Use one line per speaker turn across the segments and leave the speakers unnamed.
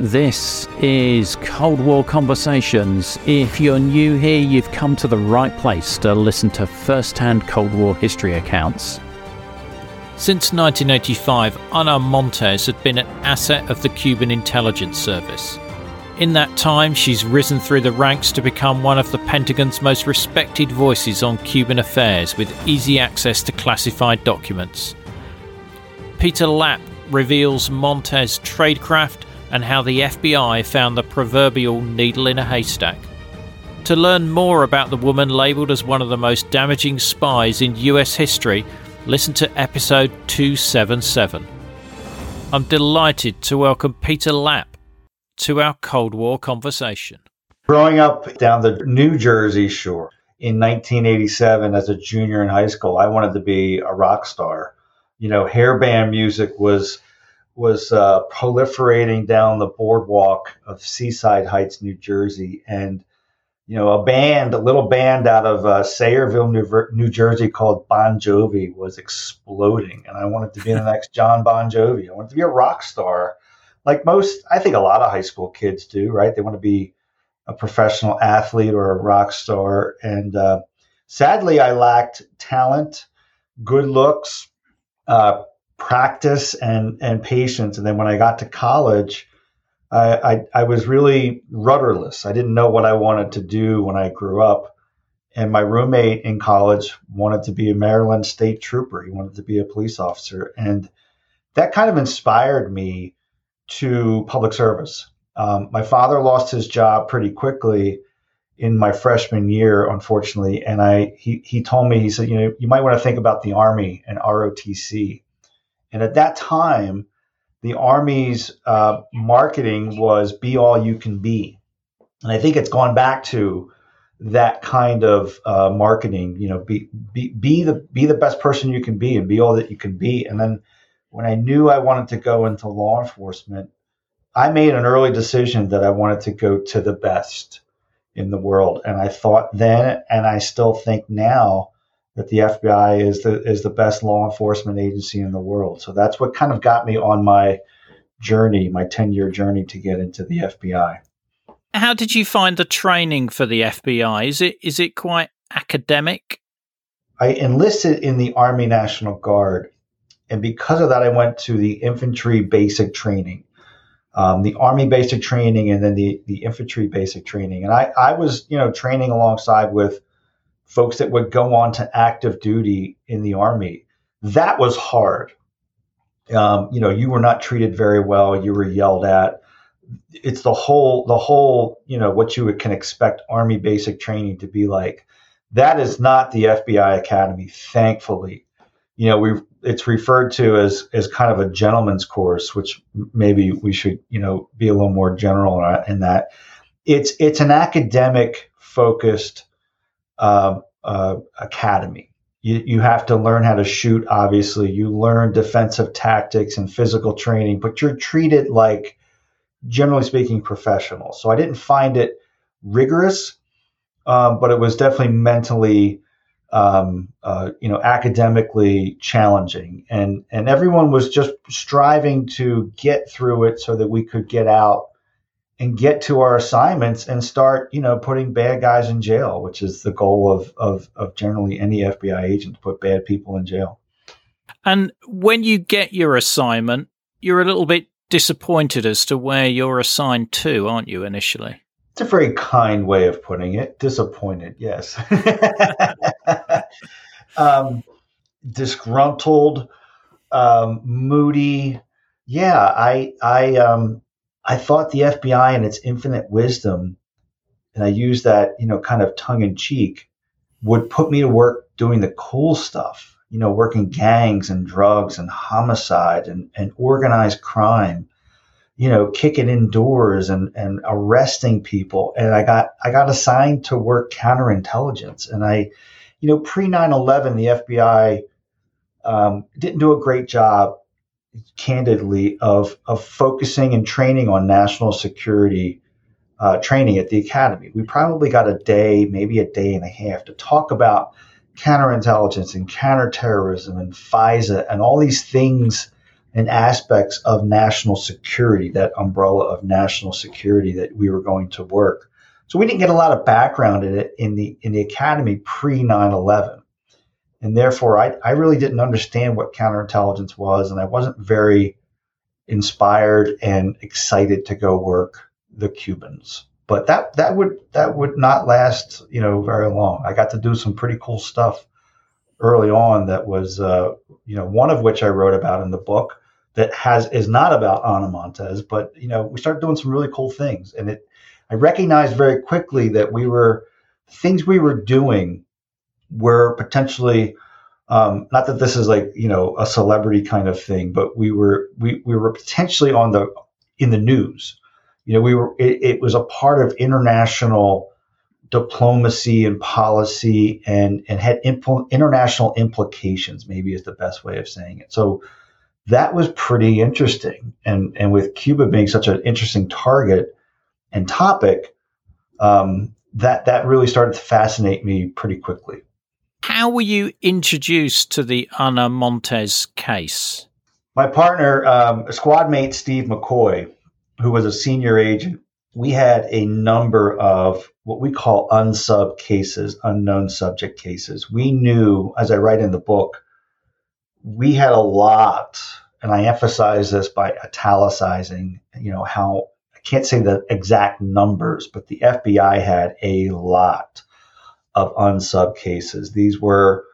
This is Cold War Conversations. If you're new here, you've come to the right place to listen to first hand Cold War history accounts. Since 1985, Ana Montes had been an asset of the Cuban intelligence service. In that time, she's risen through the ranks to become one of the Pentagon's most respected voices on Cuban affairs with easy access to classified documents. Peter Lapp reveals Montes' tradecraft and how the FBI found the proverbial needle in a haystack. To learn more about the woman labelled as one of the most damaging spies in US history, listen to episode 277. I'm delighted to welcome Peter Lapp to our Cold War conversation.
Growing up down the New Jersey shore in 1987 as a junior in high school, I wanted to be a rock star. You know, hairband music was was uh, proliferating down the boardwalk of Seaside Heights, New Jersey, and you know a band, a little band out of uh, Sayreville, New, New, Jersey called Bon Jovi was exploding, and I wanted to be the next Jon Bon Jovi. I wanted to be a rock star, like most. I think a lot of high school kids do, right? They want to be a professional athlete or a rock star, and uh, sadly, I lacked talent, good looks. Uh, practice and and patience. And then when I got to college, I, I, I was really rudderless. I didn't know what I wanted to do when I grew up. And my roommate in college wanted to be a Maryland state trooper. He wanted to be a police officer, and that kind of inspired me to public service. Um, my father lost his job pretty quickly in my freshman year, unfortunately, and I he he told me he said, you know, you might want to think about the Army and ROTC. And at that time, the Army's uh, marketing was be all you can be. And I think it's gone back to that kind of uh, marketing, you know, be, be, be the, be the best person you can be and be all that you can be. And then when I knew I wanted to go into law enforcement, I made an early decision that I wanted to go to the best in the world. And I thought then, and I still think now, that the FBI is the is the best law enforcement agency in the world. So that's what kind of got me on my journey, my 10 year journey to get into the FBI.
How did you find the training for the FBI? Is it is it quite academic?
I enlisted in the Army National Guard, and because of that, I went to the infantry basic training, um, the Army basic training, and then the the infantry basic training. And I I was you know training alongside with folks that would go on to active duty in the army. That was hard. Um, you know, you were not treated very well. You were yelled at. It's the whole, the whole, you know, what you can expect army basic training to be like. That is not the FBI Academy, thankfully. You know, we it's referred to as as kind of a gentleman's course, which maybe we should, you know, be a little more general in that. It's it's an academic focused uh, uh, academy. You, you have to learn how to shoot, obviously. You learn defensive tactics and physical training, but you're treated like, generally speaking, professional. So I didn't find it rigorous, um, but it was definitely mentally, um, uh, you know, academically challenging. And, and everyone was just striving to get through it so that we could get out and get to our assignments and start, you know, putting bad guys in jail, which is the goal of, of, of generally any FBI agent to put bad people in jail.
And when you get your assignment, you're a little bit disappointed as to where you're assigned to, aren't you, initially?
It's a very kind way of putting it. Disappointed, yes. um, disgruntled, um, moody. Yeah, I, I, um, I thought the FBI in its infinite wisdom, and I use that, you know, kind of tongue in cheek, would put me to work doing the cool stuff, you know, working gangs and drugs and homicide and, and organized crime, you know, kicking indoors and, and arresting people. And I got I got assigned to work counterintelligence. And I, you know, pre 9-11, the FBI um, didn't do a great job candidly of of focusing and training on national security uh, training at the academy. We probably got a day, maybe a day and a half, to talk about counterintelligence and counterterrorism and FISA and all these things and aspects of national security, that umbrella of national security that we were going to work. So we didn't get a lot of background in it in the in the academy pre 9/11, and therefore I, I really didn't understand what counterintelligence was, and I wasn't very inspired and excited to go work the Cubans. But that that would that would not last you know very long. I got to do some pretty cool stuff early on that was uh, you know one of which I wrote about in the book that has is not about Ana Montes, but you know we started doing some really cool things, and it I recognized very quickly that we were things we were doing were potentially um, not that this is like you know a celebrity kind of thing, but we were we we were potentially on the in the news. You know, we were it, it was a part of international diplomacy and policy and and had impl- international implications. Maybe is the best way of saying it. So that was pretty interesting. And and with Cuba being such an interesting target and topic, um, that that really started to fascinate me pretty quickly.
How were you introduced to the Ana Montes case?
My partner, um, squad mate Steve McCoy, who was a senior agent, we had a number of what we call unsub cases, unknown subject cases. We knew, as I write in the book, we had a lot, and I emphasize this by italicizing, you know, how I can't say the exact numbers, but the FBI had a lot of unsub cases. These were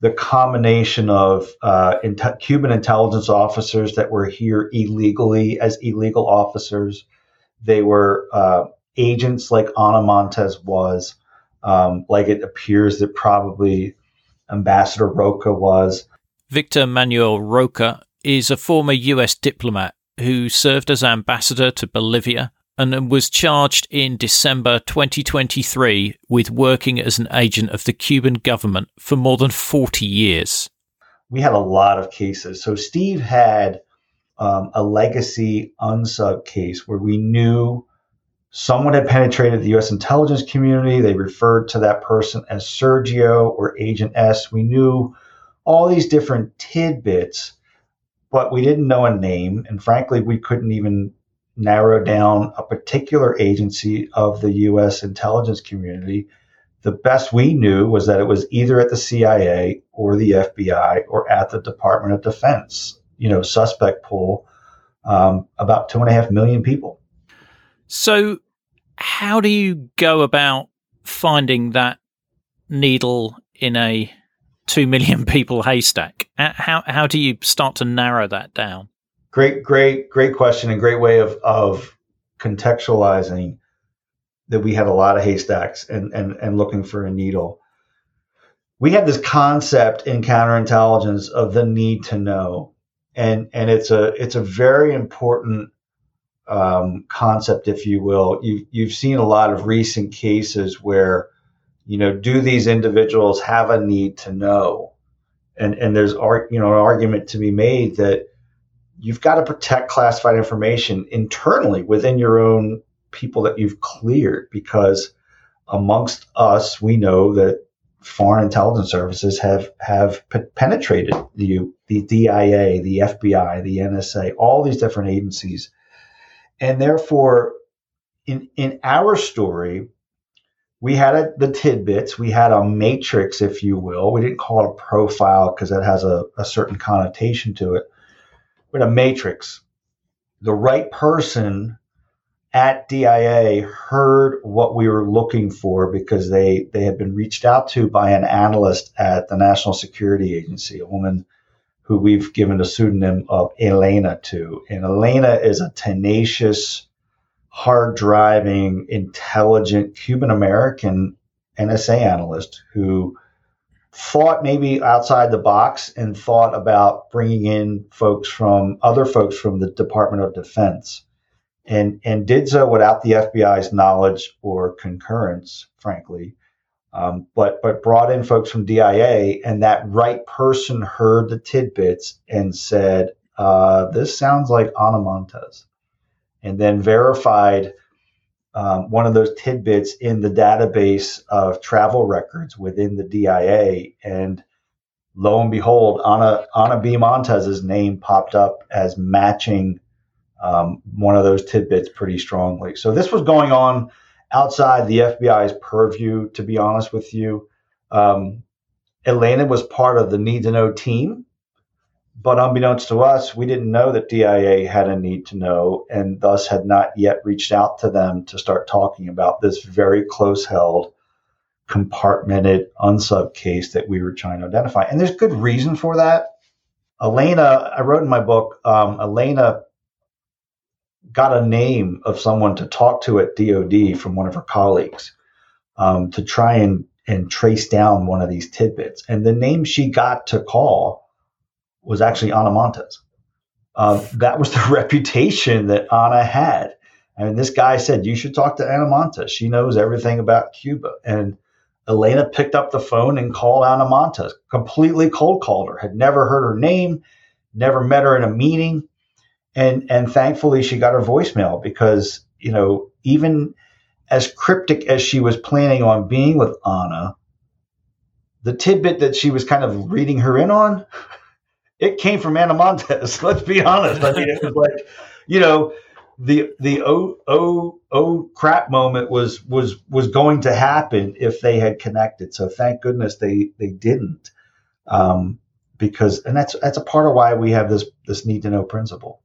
the combination of uh, Cuban intelligence officers that were here illegally as illegal officers. They were uh, agents like Ana Montes was, um, like it appears that probably Ambassador Rocha was.
Victor Manuel Rocha is a former US diplomat who served as ambassador to Bolivia and was charged in December 2023 with working as an agent of the Cuban government for more than 40 years.
We had a lot of cases. So Steve had um, a legacy unsub case where we knew someone had penetrated the U.S. intelligence community. They referred to that person as Sergio or Agent S. We knew all these different tidbits, but we didn't know a name. And frankly, we couldn't even narrow down a particular agency of the U.S. intelligence community. The best we knew was that it was either at the CIA or the FBI or at the Department of Defense. You know, suspect pool, um, about two and a half million people.
So, how do you go about finding that needle in a two million people haystack? How how do you start to narrow that down?
Great, great, great question and great way of of contextualizing that we had a lot of haystacks and and and looking for a needle. We had this concept in counterintelligence of the need to know, and and it's a it's a very important um, concept, if you will. You you've seen a lot of recent cases where, you know, do these individuals have a need to know, and and there's you know an argument to be made that you've got to protect classified information internally within your own people that you've cleared because amongst us we know that foreign intelligence services have have penetrated the the DIA, the FBI, the NSA, all these different agencies, and therefore, in in our story, we had a, the tidbits, we had a matrix, if you will. We didn't call it a profile because that has a, a certain connotation to it, with a matrix. The right person at DIA heard what we were looking for because they, they had been reached out to by an analyst at the National Security Agency, a woman who we've given a pseudonym of Elena to. And Elena is a tenacious, hard driving, intelligent Cuban American NSA analyst who thought maybe outside the box and thought about bringing in folks from other folks from the Department of Defense and and did so without the FBI's knowledge or concurrence, frankly. Um, but but brought in folks from DIA, and that right person heard the tidbits and said, uh, "This sounds like Ana Montes," and then verified um, one of those tidbits in the database of travel records within the DIA. And lo and behold, Ana Ana B. Montes's name popped up as matching um, one of those tidbits pretty strongly. So this was going on outside the FBI's purview. To be honest with you, um, Elena was part of the need to know team, but unbeknownst to us, we didn't know that DIA had a need to know, and thus had not yet reached out to them to start talking about this very close held compartmented unsub case that we were trying to identify. And there's good reason for that. Elena, I wrote in my book, um, Elena got a name of someone to talk to at DOD from one of her colleagues um, to try and, and trace down one of these tidbits. And the name she got to call was actually Ana Montes. Um, that was the reputation that Ana had. And this guy said, You should talk to Ana Montes. She knows everything about Cuba. And Elena picked up the phone and called Ana Montes, completely cold called her, had never heard her name, never met her in a meeting. And, and thankfully she got her voicemail because, you know, even as cryptic as she was planning on being with Ana, the tidbit that she was kind of reading her in on, it came from Ana Montes. Let's be honest. I mean, it was like, you know, the the oh oh oh crap moment was was was going to happen if they had connected. So thank goodness they they didn't, um, because and that's that's a part of why we have this this need to know principle.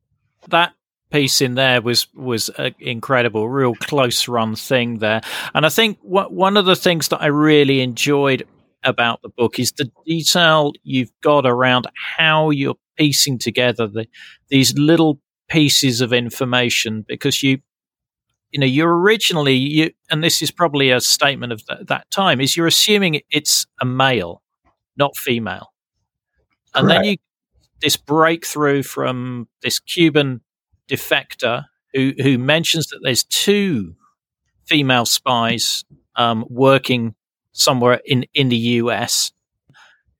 That piece in there was was incredible, real close run thing there, and I think what, one of the things that I really enjoyed about the book is the detail you've got around how you're piecing together the, these little pieces of information because you you know you're originally you and this is probably a statement of th- that time is you're assuming it's a male not female. And then you this breakthrough from this cuban defector who who mentions that there's two female spies um, working somewhere in in the US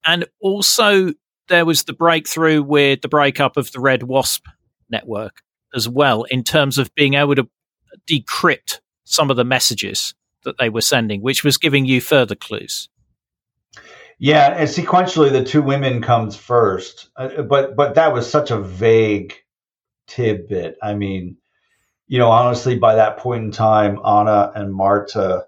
and also there was the breakthrough with the breakup of the red wasp network as well in terms of being able to decrypt some of the messages that they were sending, which was giving you further clues.
Yeah, and sequentially, the two women comes first, uh, but but that was such a vague tidbit. I mean, you know, honestly, by that point in time, Ana and Marta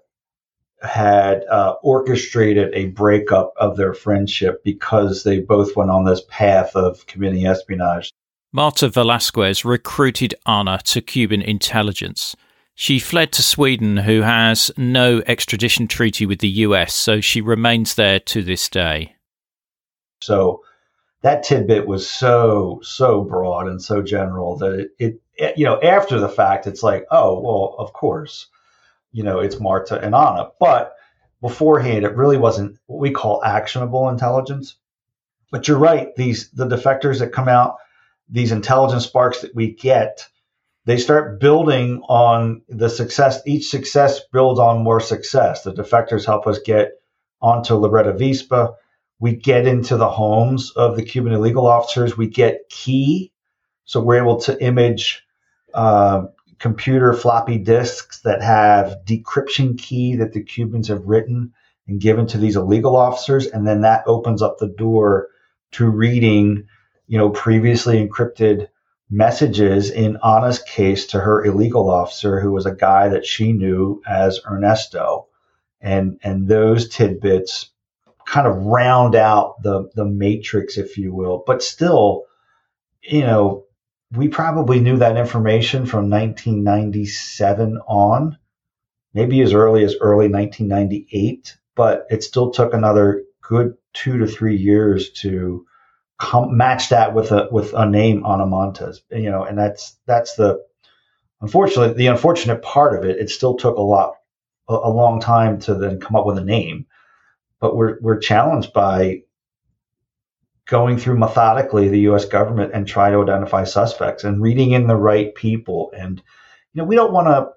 had uh, orchestrated a breakup of their friendship because they both went on this path of committing espionage.
Marta Velazquez recruited Ana to Cuban intelligence. She fled to Sweden, who has no extradition treaty with the US, so she remains there to this day.
So that tidbit was so, so broad and so general that it, it, it you know, after the fact, it's like, oh, well, of course, you know, it's Marta and Ana. But beforehand, it really wasn't what we call actionable intelligence. But you're right; these the defectors that come out these intelligence sparks that we get, they start building on the success. Each success builds on more success. The defectors help us get onto La Red Avispa. We get into the homes of the Cuban illegal officers. We get key. So we're able to image uh, computer floppy disks that have decryption key that the Cubans have written and given to these illegal officers. And then that opens up the door to reading you know, previously encrypted messages in Ana's case to her illegal officer, who was a guy that she knew as Ernesto. And, and those tidbits kind of round out the, the matrix, if you will. But still, you know, we probably knew that information from 1997 on, maybe as early as early 1998, but it still took another good two to three years to match that with a with a name Ana Montes, you know, and that's that's the unfortunately the unfortunate part of it. It still took a lot a, a long time to then come up with a name, but we're we're challenged by going through methodically the U.S. government and try to identify suspects and reading in the right people. And you know, we don't want to.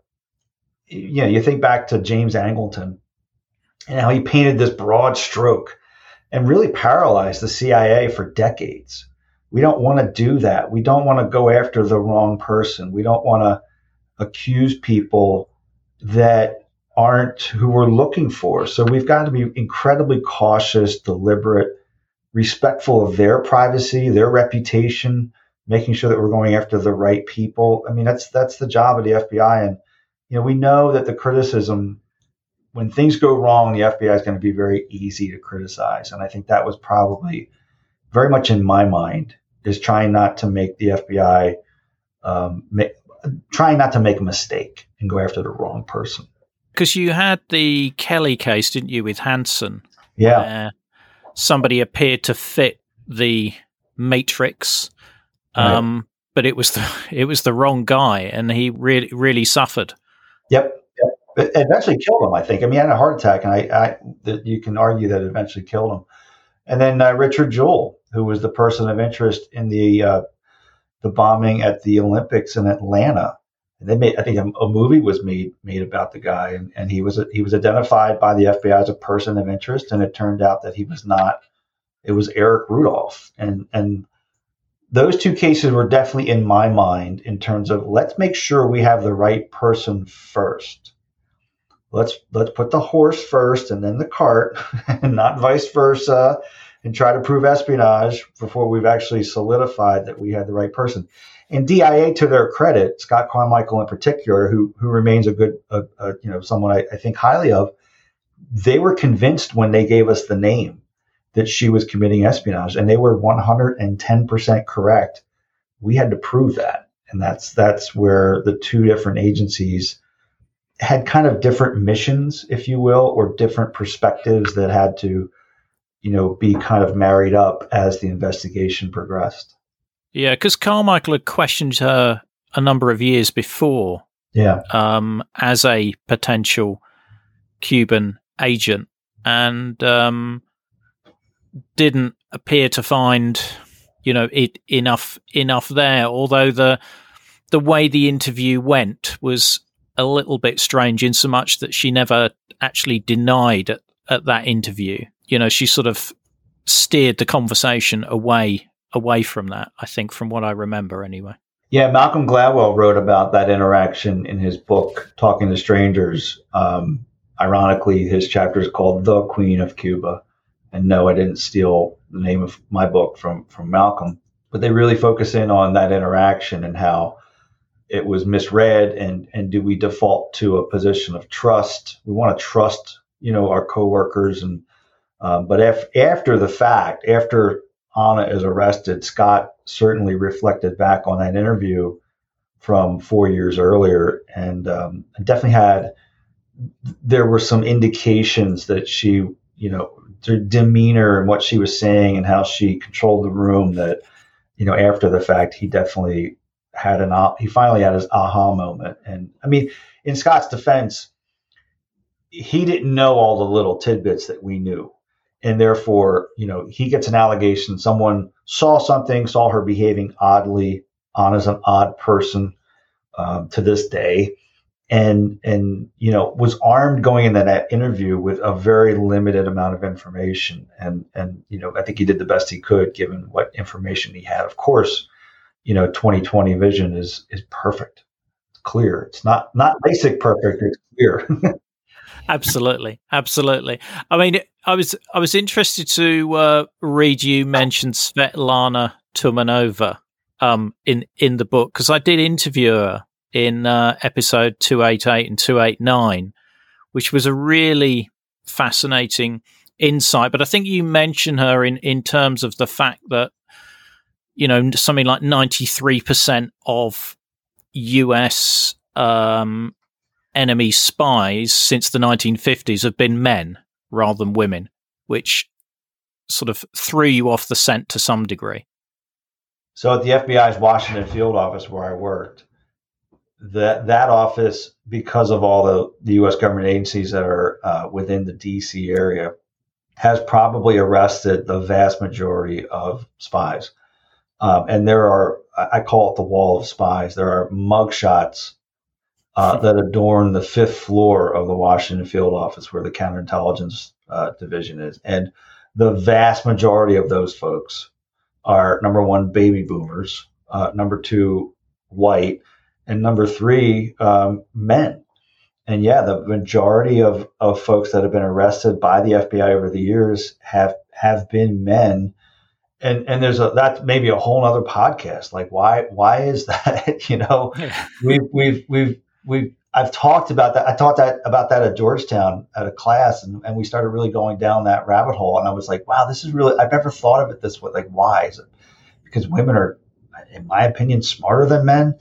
You know, you think back to James Angleton and how he painted this broad stroke and really paralyzed the CIA for decades. We don't want to do that. We don't want to go after the wrong person. We don't want to accuse people that aren't who we're looking for. So we've got to be incredibly cautious, deliberate, respectful of their privacy, their reputation, making sure that we're going after the right people. I mean, that's that's the job of the FBI. And you know, we know that the criticism when things go wrong, the FBI is going to be very easy to criticize. And I think that was probably very much in my mind is trying not to make the FBI um, make, trying not to make a mistake and go after the wrong person.
Because you had the Kelley case, didn't you, with Hanssen?
Yeah.
Somebody appeared to fit the matrix, um, right. but it was the it was the wrong guy, and he really really suffered.
Yep. It eventually killed him, I think. I mean, he had a heart attack, and I, I that you can argue that it eventually killed him. And then uh, Richard Jewell, who was the person of interest in the uh, the bombing at the Olympics in Atlanta. And they made, I think, a, a, movie was made made about the guy, and, and he was he was identified by the FBI as a person of interest, and it turned out that he was not. It was Eric Rudolph, and and those two cases were definitely in my mind in terms of let's make sure we have the right person first let's let's put the horse first and then the cart and not vice versa and try to prove espionage before we've actually solidified that we had the right person and DIA to their credit Scott Carmichael in particular who who remains a good a, a, you know someone I, I think highly of they were convinced when they gave us the name that she was committing espionage and they were 110% correct we had to prove that and that's that's where the two different agencies had kind of different missions, if you will, or different perspectives that had to, you know, be kind of married up as the investigation progressed.
Yeah, because Carmichael had questioned her a number of years before.
Yeah.
Um, as a potential Cuban agent, and um, didn't appear to find, you know, it enough enough there. Although the the way the interview went was a little bit strange in so much that she never actually denied at, at that interview. You know, she sort of steered the conversation away away from that. I think, from what I remember, anyway.
Yeah, Malcolm Gladwell wrote about that interaction in his book "Talking to Strangers." Um, ironically, his chapter is called "The Queen of Cuba." And no, I didn't steal the name of my book from from Malcolm, but they really focus in on that interaction and how it was misread and and do we default to a position of trust we want to trust you know our coworkers and um, but after the fact after anna is arrested scott certainly reflected back on that interview from four years earlier and um, definitely had there were some indications that she you know her demeanor and what she was saying and how she controlled the room that you know after the fact he definitely had an he finally had his aha moment. And I mean, in Scott's defense, he didn't know all the little tidbits that we knew. And therefore, you know, he gets an allegation. Someone saw something, saw her behaving oddly. Ana's an odd person um, to this day, and and you know was armed going into that interview with a very limited amount of information. And and you know, I think he did the best he could given what information he had. Of course, you know 2020 vision is is perfect it's clear it's not not basic perfect it's clear
absolutely. Absolutely. I mean i was i was interested to uh, read you mention svetlana tumanova um, in in the book because i did interview her in uh, episode 288 and 289 which was a really fascinating insight. But i think you mention her in in terms of the fact that you know, something like 93% of US um, enemy spies since the 1950s have been men rather than women, which sort of threw you off the scent to some degree.
So at the FBI's Washington field office where I worked, that that office, because of all the, the U.S. government agencies that are uh, within the D.C. area, has probably arrested the vast majority of spies. Um, and there are, I call it the wall of spies. There are mugshots uh, that adorn the fifth floor of the Washington field office where the counterintelligence uh, division is. And the vast majority of those folks are number one, baby boomers, uh, number two, white, and number three, um, men. And yeah, the majority of, of folks that have been arrested by the FBI over the years have have been men and and there's a that's maybe a whole other podcast. Like why why is that? you know, we've we've we've we've I've talked about that. I talked that about that at Georgetown at a class, and, and we started really going down that rabbit hole. And I was like, wow, this is really I've never thought of it this way. Like why is it? Because women are, in my opinion, smarter than men.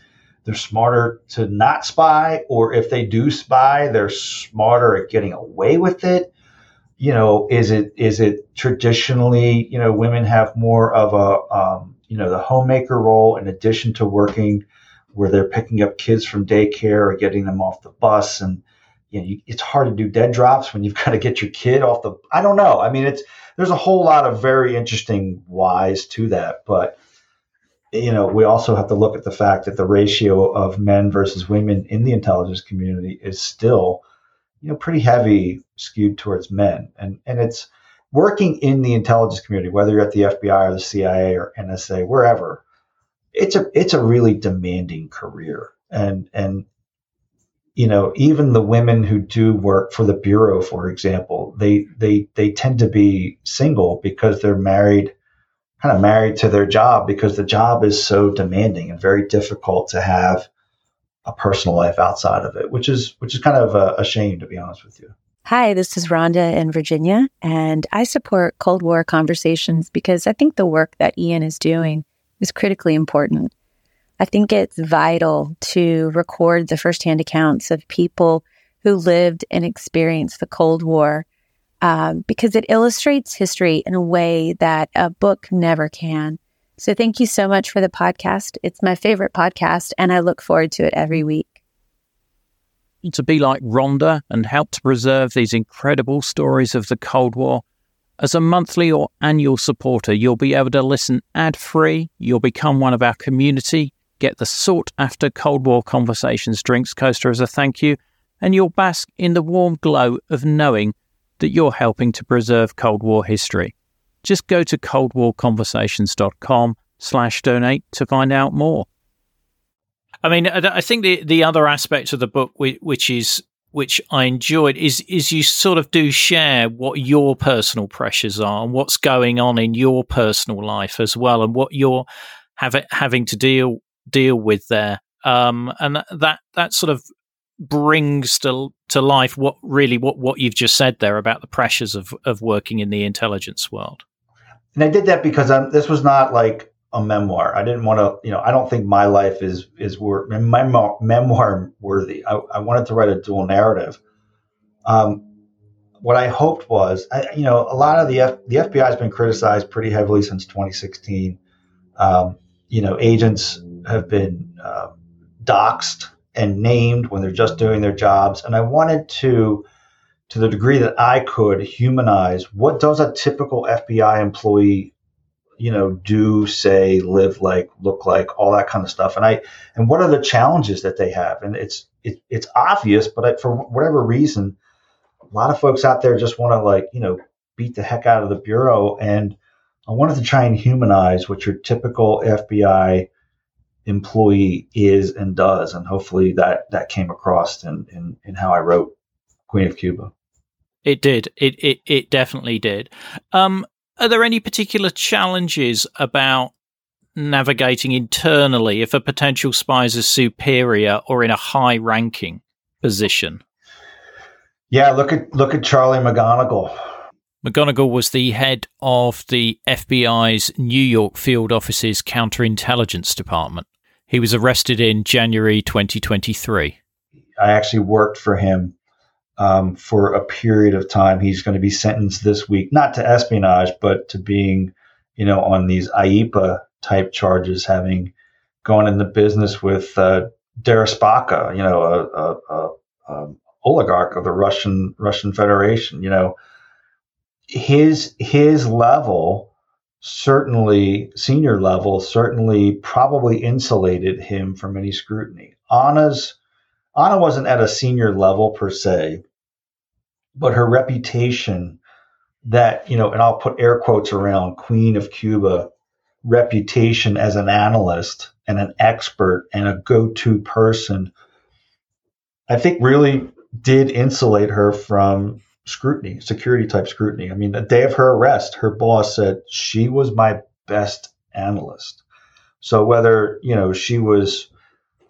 They're smarter to not spy, or if they do spy, they're smarter at getting away with it you know, is it is it traditionally, you know, women have more of a, um, you know, the homemaker role in addition to working, where they're picking up kids from daycare or getting them off the bus, and you know, you, it's hard to do dead drops when you've got to get your kid off the. I don't know. I mean, it's there's a whole lot of very interesting whys to that, but you know, we also have to look at the fact that the ratio of men versus women in the intelligence community is still you know, pretty heavy skewed towards men. And, and it's working in the intelligence community, whether you're at the FBI or the CIA or NSA, wherever, it's a, it's a really demanding career. And, and, you know, even the women who do work for the Bureau, for example, they, they, they tend to be single because they're married, kind of married to their job because the job is so demanding and very difficult to have a personal life outside of it, which is which is kind of a, a shame to be honest with you.
Hi, this is Rhonda in Virginia, and I support Cold War conversations because I think the work that Ian is doing is critically important. I think it's vital to record the firsthand accounts of people who lived and experienced the Cold War um, because it illustrates history in a way that a book never can. So thank you so much for the podcast. It's my favorite podcast, and I look forward to it every week.
To be like Rhonda and help to preserve these incredible stories of the Cold War, as a monthly or annual supporter, you'll be able to listen ad free, you'll become one of our community, get the sought after Cold War Conversations drinks coaster as a thank you, and you'll bask in the warm glow of knowing that you're helping to preserve Cold War history. Just go to coldwarconversations.com slash donate to find out more. I mean, I think the, the other aspect of the book, which is which I enjoyed, is is you sort of do share what your personal pressures are and what's going on in your personal life as well, and what you're have, having to deal deal with there. Um, and that that sort of brings to to life what really what what you've just said there about the pressures of of working in the intelligence world
and I did that because this was not like a memoir. I didn't want to, you know, I don't think my life is is wor- memoir, memoir worthy. I, I, wanted to write a dual narrative. Um, what I hoped was, I, you know, a lot of the F, the FBI has been criticized pretty heavily since 2016. Um, you know, agents have been uh, doxxed and named when they're just doing their jobs, and I wanted to to the degree that I could humanize what does a typical FBI employee, you know, do, say, live like, look like, all that kind of stuff. And I, and what are the challenges that they have? And it's, it, it's obvious, but I, for whatever reason, a lot of folks out there just want to like, you know, beat the heck out of the bureau. And I wanted to try and humanize what your typical FBI employee is and does. And hopefully that, that came across in, in, in how I wrote Queen of Cuba.
It did. It it it definitely did. Um, are there any particular challenges about navigating internally if a potential spy is a superior or in a high ranking position?
Yeah, look at look at Charlie McGonigal.
McGonigal was the head of the FBI's New York field office's counterintelligence department. He was arrested in January 2023. I
actually worked for him um, for a period of time. He's going to be sentenced this week, not to espionage, but to being, you know, on these IEEPA type charges, having gone into business with uh, Deripaska, you know, a, a, a, a, oligarch of the Russian Russian Federation. You know, his his level certainly senior level certainly probably insulated him from any scrutiny. Ana's Ana wasn't at a senior level per se, but her reputation that, you know, and I'll put air quotes around Queen of Cuba reputation as an analyst and an expert and a go to person, I think really did insulate her from scrutiny, security type scrutiny. I mean, the day of her arrest, her boss said she was my best analyst. So whether, you know, she was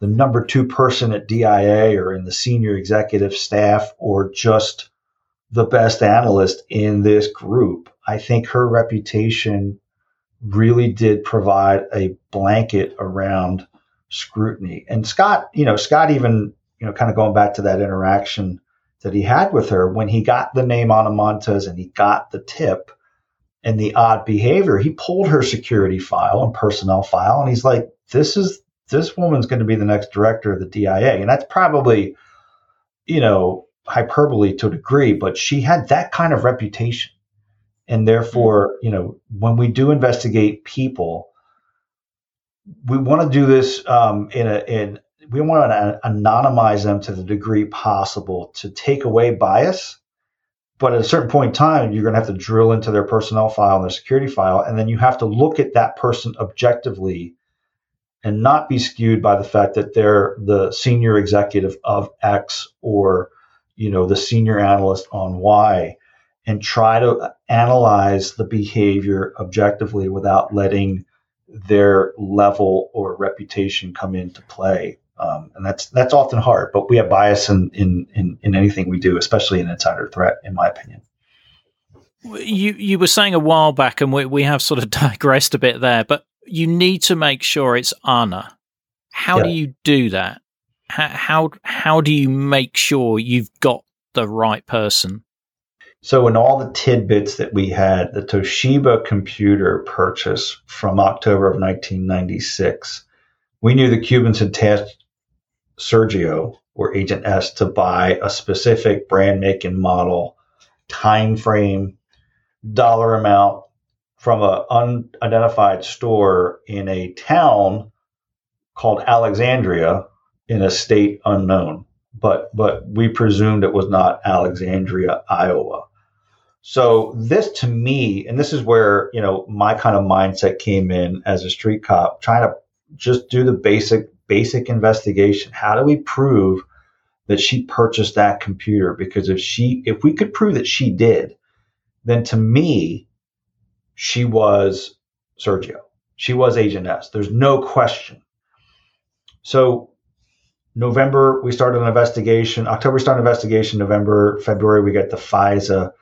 the number two person at DIA or in the senior executive staff or just the best analyst in this group, I think her reputation really did provide a blanket around scrutiny. And Scott, you know, Scott even, you know, kind of going back to that interaction that he had with her when he got the name Ana Montes and he got the tip and the odd behavior, he pulled her security file and personnel file and he's like, this is this woman's going to be the next director of the DIA. And that's probably, you know, hyperbole to a degree, but she had that kind of reputation. And therefore, you know, when we do investigate people, we want to do this um, in a in we want to anonymize them to the degree possible to take away bias. But at a certain point in time, you're going to have to drill into their personnel file and their security file, and then you have to look at that person objectively and not be skewed by the fact that they're the senior executive of X or you know the senior analyst on why and try to analyze the behavior objectively without letting their level or reputation come into play. Um, and that's that's often hard, but we have bias in, in, in, in anything we do, especially in insider threat, in my opinion.
You you were saying a while back, and we, we have sort of digressed a bit there, but you need to make sure it's Ana. How yeah. do you do that? How, how do you make sure you've got the right person?
So, in all the tidbits that we had, the Toshiba computer purchase from October of 1996, we knew the Cubans had tasked Sergio or Agent S to buy a specific brand, make, and model, time frame, dollar amount, from an unidentified store in a town called Alexandria in a state unknown. But but we presumed it was not Alexandria, Iowa. So this to me, and this is where you know my kind of mindset came in as a street cop, trying to just do the basic basic investigation. How do we prove that she purchased that computer? Because if she if we could prove that she did, then to me she was Sergio. She was Agent S. There's no question. So November, we started an investigation. October, we started an investigation. November, February, we get the FISA.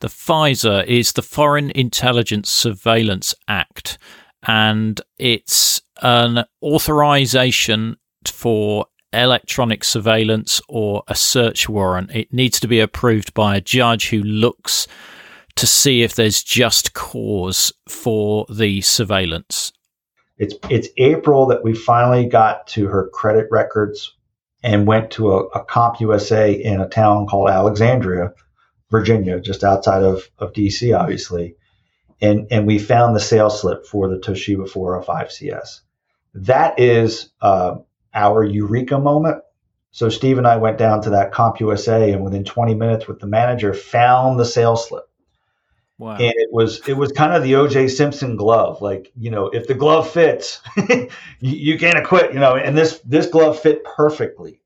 The FISA is the Foreign Intelligence Surveillance Act, and it's an authorization for electronic surveillance or a search warrant. It needs to be approved by a judge who looks to see if there's just cause for the surveillance.
It's it's April that we finally got to her credit records and went to a, a CompUSA in a town called Alexandria, Virginia, just outside of, of DC, obviously. And and we found the sales slip for the Toshiba 405CS. That is uh, our eureka moment. So Steve and I went down to that CompUSA and within 20 minutes with the manager found the sales slip Wow. And it was it was kind of the OJ Simpson glove. Like, you know, if the glove fits, you, you, can't acquit, you know, and this this glove fit perfectly.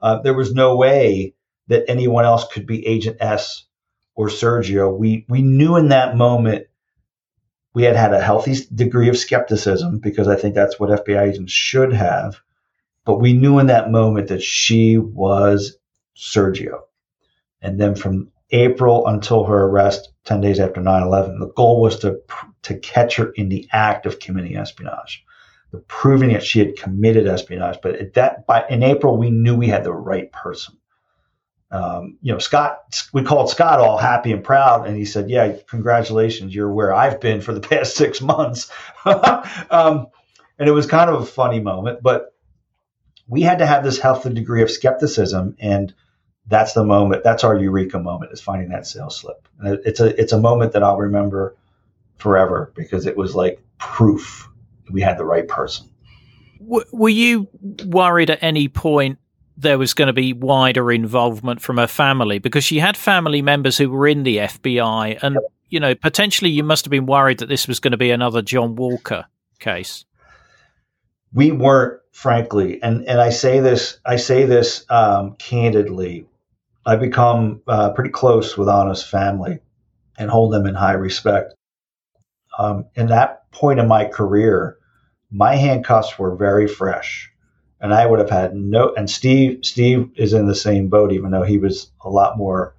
Uh, there was no way that anyone else could be Agent S or Sergio. We we knew in that moment we had had a healthy degree of skepticism because I think that's what FBI agents should have. But we knew in that moment that she was Sergio. And then from April until her arrest 10 days after 9-11. The goal was to, to catch her in the act of committing espionage, the proving that she had committed espionage. But at that, by, in April, we knew we had the right person. Um, you know, Scott, we called Scott all happy and proud, and he said, "Yeah, congratulations, you're where I've been for the past six months." um, and it was kind of a funny moment, but we had to have this healthy degree of skepticism and that's the moment. That's our eureka moment is finding that sales slip. And it's a it's a moment that I'll remember forever because it was like proof we had the right person.
were you worried at any point there was going to be wider involvement from her family because she had family members who were in the FBI and yep. you know potentially you must have been worried that this was going to be another John Walker case.
We weren't, frankly, and and I say this I say this um, candidly. I become uh, pretty close with Ana's family and hold them in high respect. um, in that point in my career, my handcuffs were very fresh, and I would have had no. And Steve, Steve is in the same boat, even though he was a lot more,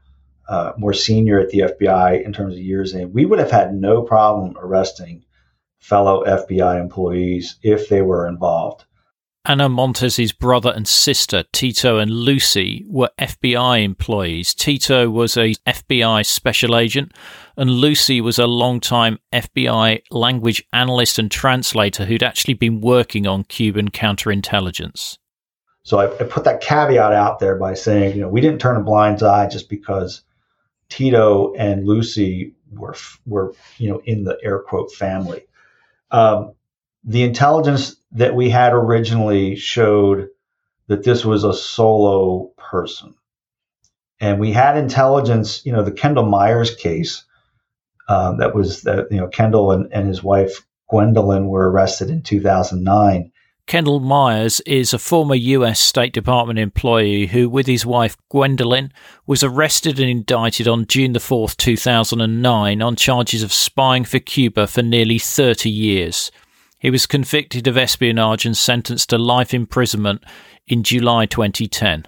uh, more senior at the FBI in terms of years in. We would have had no problem arresting fellow FBI employees if they were involved.
Ana Montes's brother and sister, Tito and Lucy, were FBI employees. Tito was a FBI special agent, and Lucy was a long-time FBI language analyst and translator who'd actually been working on Cuban counterintelligence.
So I, I put that caveat out there by saying, you know, we didn't turn a blind eye just because Tito and Lucy were were you know in the air quote family. Um, the intelligence that we had originally showed that this was a solo person. And we had intelligence, you know, the Kendall Myers case, um, that was that, you know, Kendall and, and his wife Gwendolyn were arrested in 2009.
Kendall Myers is a former US State Department employee who, with his wife Gwendolyn, was arrested and indicted on June the 4th, 2009, on charges of spying for Cuba for nearly 30 years. He was convicted of espionage and sentenced to life imprisonment in July 2010.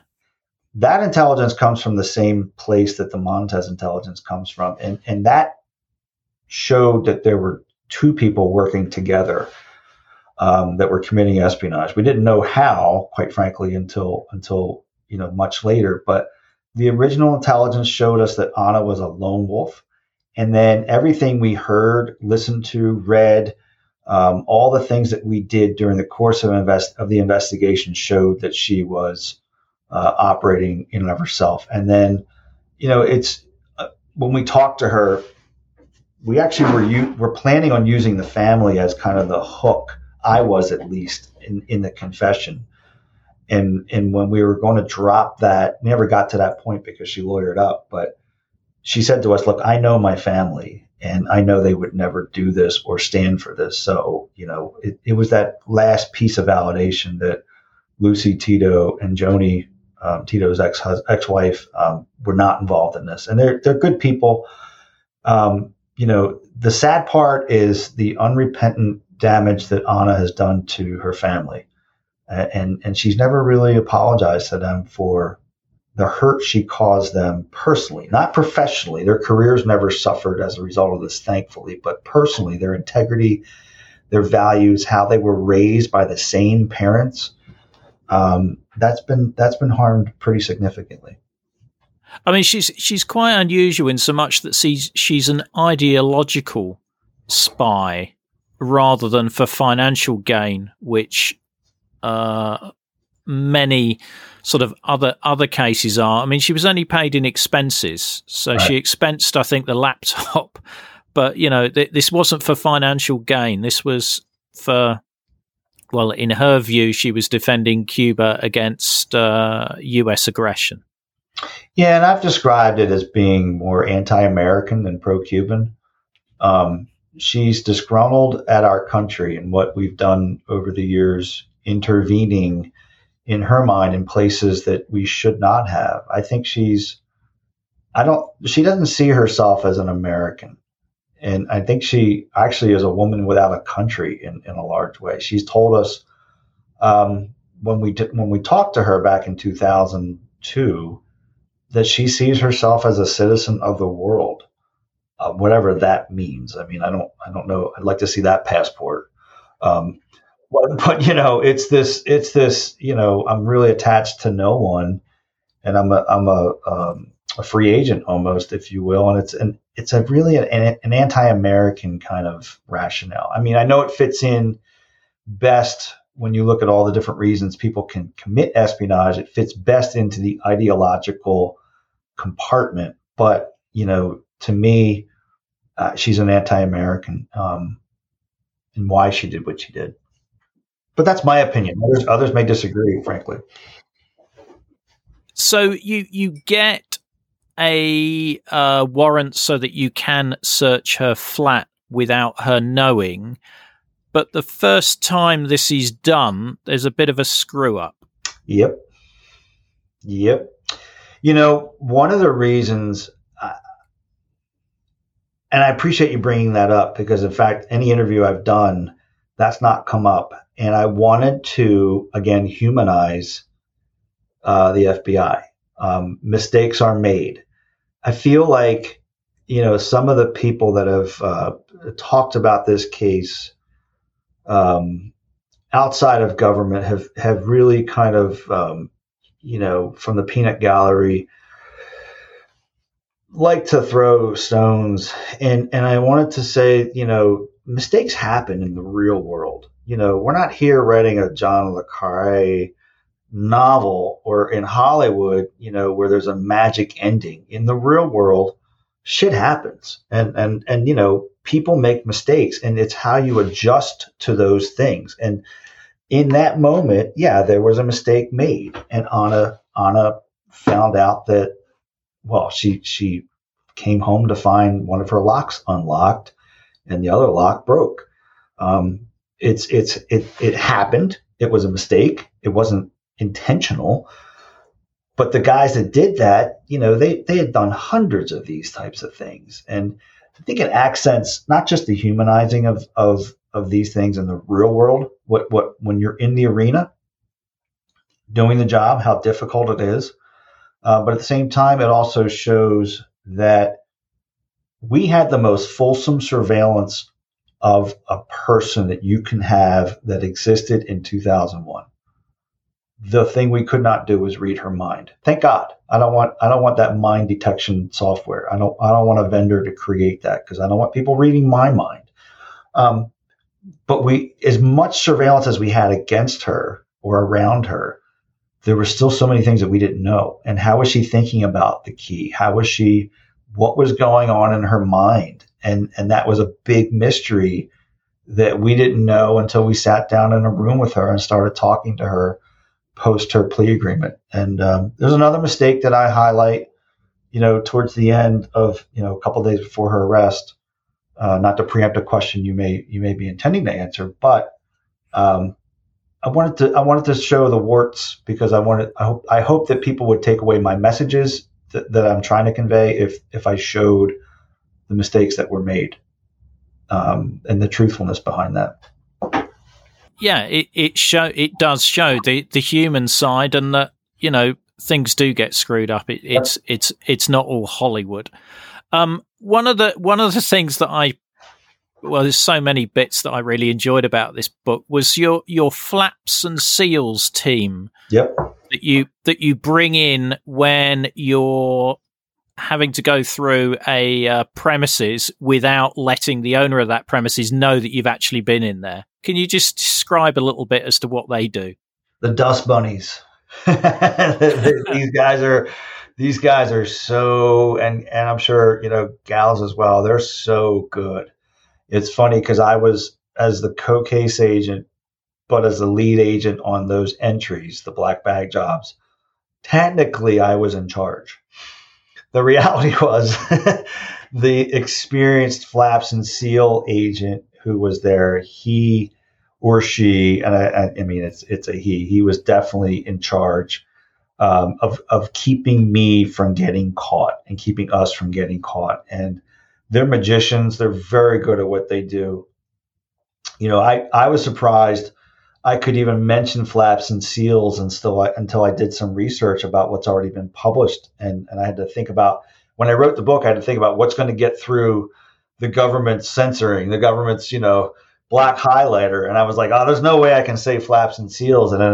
That intelligence comes from the same place that the Montes intelligence comes from. And, and that showed that there were two people working together um, that were committing espionage. We didn't know how, quite frankly, until until you know much later. But the original intelligence showed us that Ana was a lone wolf, and then everything we heard, listened to, read, um, all the things that we did during the course of invest of the investigation showed that she was uh, operating in and of herself. And then, you know, it's uh, when we talked to her, we actually were were planning on using the family as kind of the hook. I was at least in in the confession. And and when we were going to drop that, we never got to that point because she lawyered up. But she said to us, "Look, I know my family, and I know they would never do this or stand for this. So, you know, it, it was that last piece of validation that Lucy Tito and Joni, um, Tito's ex ex wife, um, were not involved in this, and they're they're good people. Um, you know, the sad part is the unrepentant damage that Ana has done to her family, and and she's never really apologized to them for the hurt she caused them personally, not professionally. Their careers never suffered as a result of this, thankfully, but personally, their integrity, their values, how they were raised by the same parents, um, that's been that's been harmed pretty significantly.
I mean, she's she's quite unusual in so much that she's she's an ideological spy rather than for financial gain, which uh, many sort of other other cases are. I mean, she was only paid in expenses, so right. she expensed, I think, the laptop. But you know, th- this wasn't for financial gain. This was for, well, in her view, she was defending Cuba against uh, U.S. aggression.
Yeah, and I've described it as being more anti-American than pro-Cuban. Um, she's disgruntled at our country and what we've done over the years, intervening in her mind in places that we should not have. I think she's, I don't, she doesn't see herself as an American. And I think she actually is a woman without a country in, in a large way. She's told us um, when we did, when we talked to her back in 2002 that she sees herself as a citizen of the world, uh, whatever that means. I mean, I don't I don't know. I'd like to see that passport. Um, but, but you know, it's this, it's this, you know, I'm really attached to no one and I'm a, I'm a, um, a free agent almost, if you will. And it's an, it's a really an, an anti-American kind of rationale. I mean, I know it fits in best when you look at all the different reasons people can commit espionage. It fits best into the ideological compartment. But, you know, to me, uh, she's an anti-American, um, and why she did what she did. But that's my opinion. Others, others may disagree, frankly.
So you you get a uh, warrant so that you can search her flat without her knowing. But the first time this is done, there's a bit of a screw up.
Yep. Yep. You know, one of the reasons, uh, and I appreciate you bringing that up because, in fact, any interview I've done, that's not come up. And I wanted to, again, humanize uh, the FBI. Um, mistakes are made. I feel like, you know, some of the people that have uh, talked about this case um, outside of government have, have really kind of, um, you know, from the peanut gallery, like to throw stones and and I wanted to say, you know, mistakes happen in the real world. You know, we're not here writing a John le Carre novel or in Hollywood, you know, where there's a magic ending. In the real world, shit happens. And and and you know, people make mistakes and it's how you adjust to those things. And in that moment, yeah, there was a mistake made and Ana Ana found out that well, she she came home to find one of her locks unlocked, and the other lock broke. Um, it's it's it it happened. It was a mistake. It wasn't intentional. But the guys that did that, you know, they they had done hundreds of these types of things, and I think it accents not just the humanizing of of of these things in the real world. What what when you're in the arena doing the job, how difficult it is, uh, but at the same time, it also shows that we had the most fulsome surveillance of a person that you can have that existed in 2001. The thing we could not do was read her mind. Thank God. I don't want I don't want that mind detection software. I don't I don't want a vendor to create that because I don't want people reading my mind. Um, but we as much surveillance as we had against her or around her, there were still so many things that we didn't know. And how was she thinking about the key? How was she, what was going on in her mind? And, and that was a big mystery that we didn't know until we sat down in a room with her and started talking to her post her plea agreement. And um, there's another mistake that I highlight, you know, towards the end of, you know, a couple days before her arrest. Uh, not to preempt a question you may you may be intending to answer, but um, I wanted to I wanted to show the warts because I wanted I hope I hope that people would take away my messages that, that I'm trying to convey if if I showed the mistakes that were made um, and the truthfulness behind that.
Yeah, it it show it does show the the human side and that you know things do get screwed up. It, it's it's it's not all Hollywood. Um, one of the one of the things that I well, there's so many bits that I really enjoyed about this book was your your flaps and seals team.
Yep.
That you that you bring in when you're having to go through a uh, premises without letting the owner of that premises know that you've actually been in there. Can you just describe a little bit as to what they do?
The dust bunnies. these guys are these guys are so and and I'm sure you know gals as well. They're so good it's funny because I was as the co-case agent, but as the lead agent on those entries, the black bag jobs. Technically, I was in charge. The reality was the experienced flaps and seal agent who was there, he or she, and I, I mean, it's it's a he. He was definitely in charge um, of of keeping me from getting caught and keeping us from getting caught. And they're magicians. They're very good at what they do. You know, I, I was surprised I could even mention flaps and seals and still until I did some research about what's already been published. And, and I had to think about when I wrote the book, I had to think about what's going to get through the government censoring, the government's, you know, black highlighter. And I was like, oh, there's no way I can say flaps and seals. And then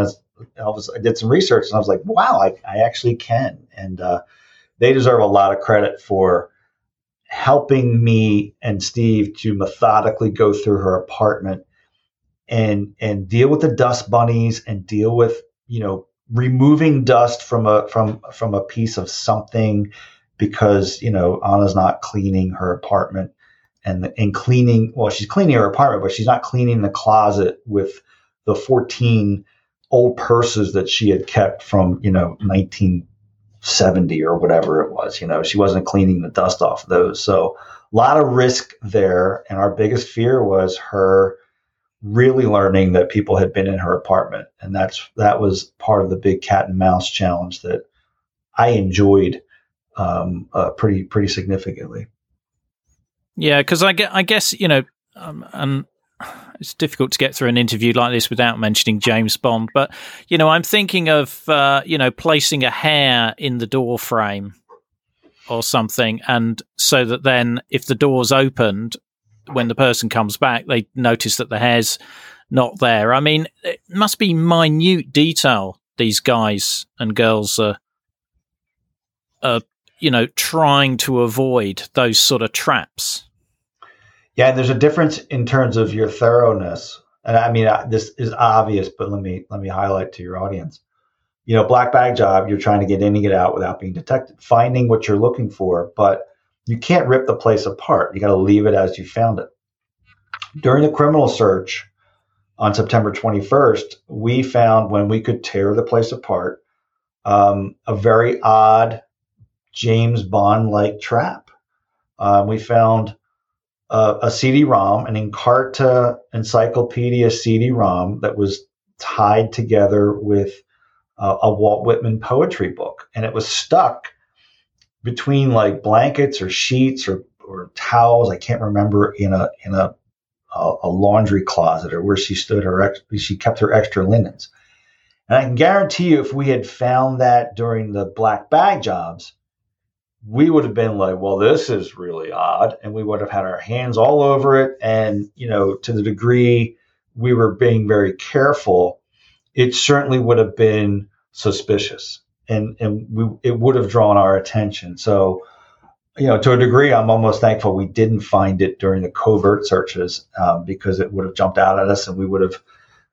I, was, I did some research and I was like, wow, I, I actually can. And uh, they deserve a lot of credit for helping me and Steve to methodically go through her apartment and and deal with the dust bunnies and deal with you know removing dust from a from from a piece of something because you know Ana's not cleaning her apartment and and cleaning well she's cleaning her apartment but she's not cleaning the closet with the 14 old purses that she had kept from you know 19 70 or whatever it was. You know, she wasn't cleaning the dust off of those. So a lot of risk there. And our biggest fear was her really learning that people had been in her apartment. And that's, that was part of the big cat and mouse challenge that I enjoyed um, uh, pretty, pretty significantly.
Yeah, because I, I guess you know, um, and it's difficult to get through an interview like this without mentioning James Bond. But you know, I'm thinking of uh, you know placing a hair in the door frame or something, and so that then if the door's opened when the person comes back, they notice that the hair's not there. I mean, it must be minute detail these guys and girls are, are you know, trying to avoid those sort of traps.
Yeah, there's a difference in terms of your thoroughness. And I mean, this is obvious, but let me let me highlight to your audience. You know, black bag job, you're trying to get in and get out without being detected, finding what you're looking for, but you can't rip the place apart. You got to leave it as you found it. During the criminal search on September 21st, we found when we could tear the place apart um, a very odd James Bond like trap. Um, we found uh, a CD-ROM, an Encarta Encyclopedia CD-ROM that was tied together with uh, a Walt Whitman poetry book, and it was stuck between like blankets or sheets or or towels. I can't remember in a in a a, laundry closet or where she stood her ex, she kept her extra linens. And I can guarantee you, if we had found that during the black bag jobs, we would have been like, well, this is really odd. And we would have had our hands all over it. And, you know, to the degree we were being very careful, it certainly would have been suspicious and, and we, it would have drawn our attention. So, you know, to a degree, I'm almost thankful we didn't find it during the covert searches um, because it would have jumped out at us and we would have,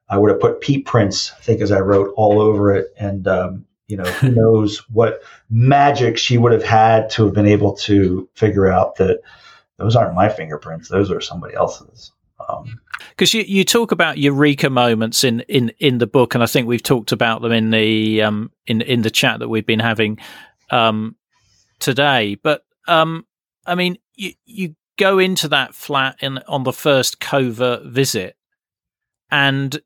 I would have put peep prints, I think, as I wrote all over it. And, um, you know, who knows what magic she would have had to have been able to figure out that those aren't my fingerprints; those are somebody else's.
Because you, you talk about eureka moments in, in, in the book, and I think we've talked about them in the um, in in the chat that we've been having um, today. But um, I mean, you you go into that flat in on the first covert visit, and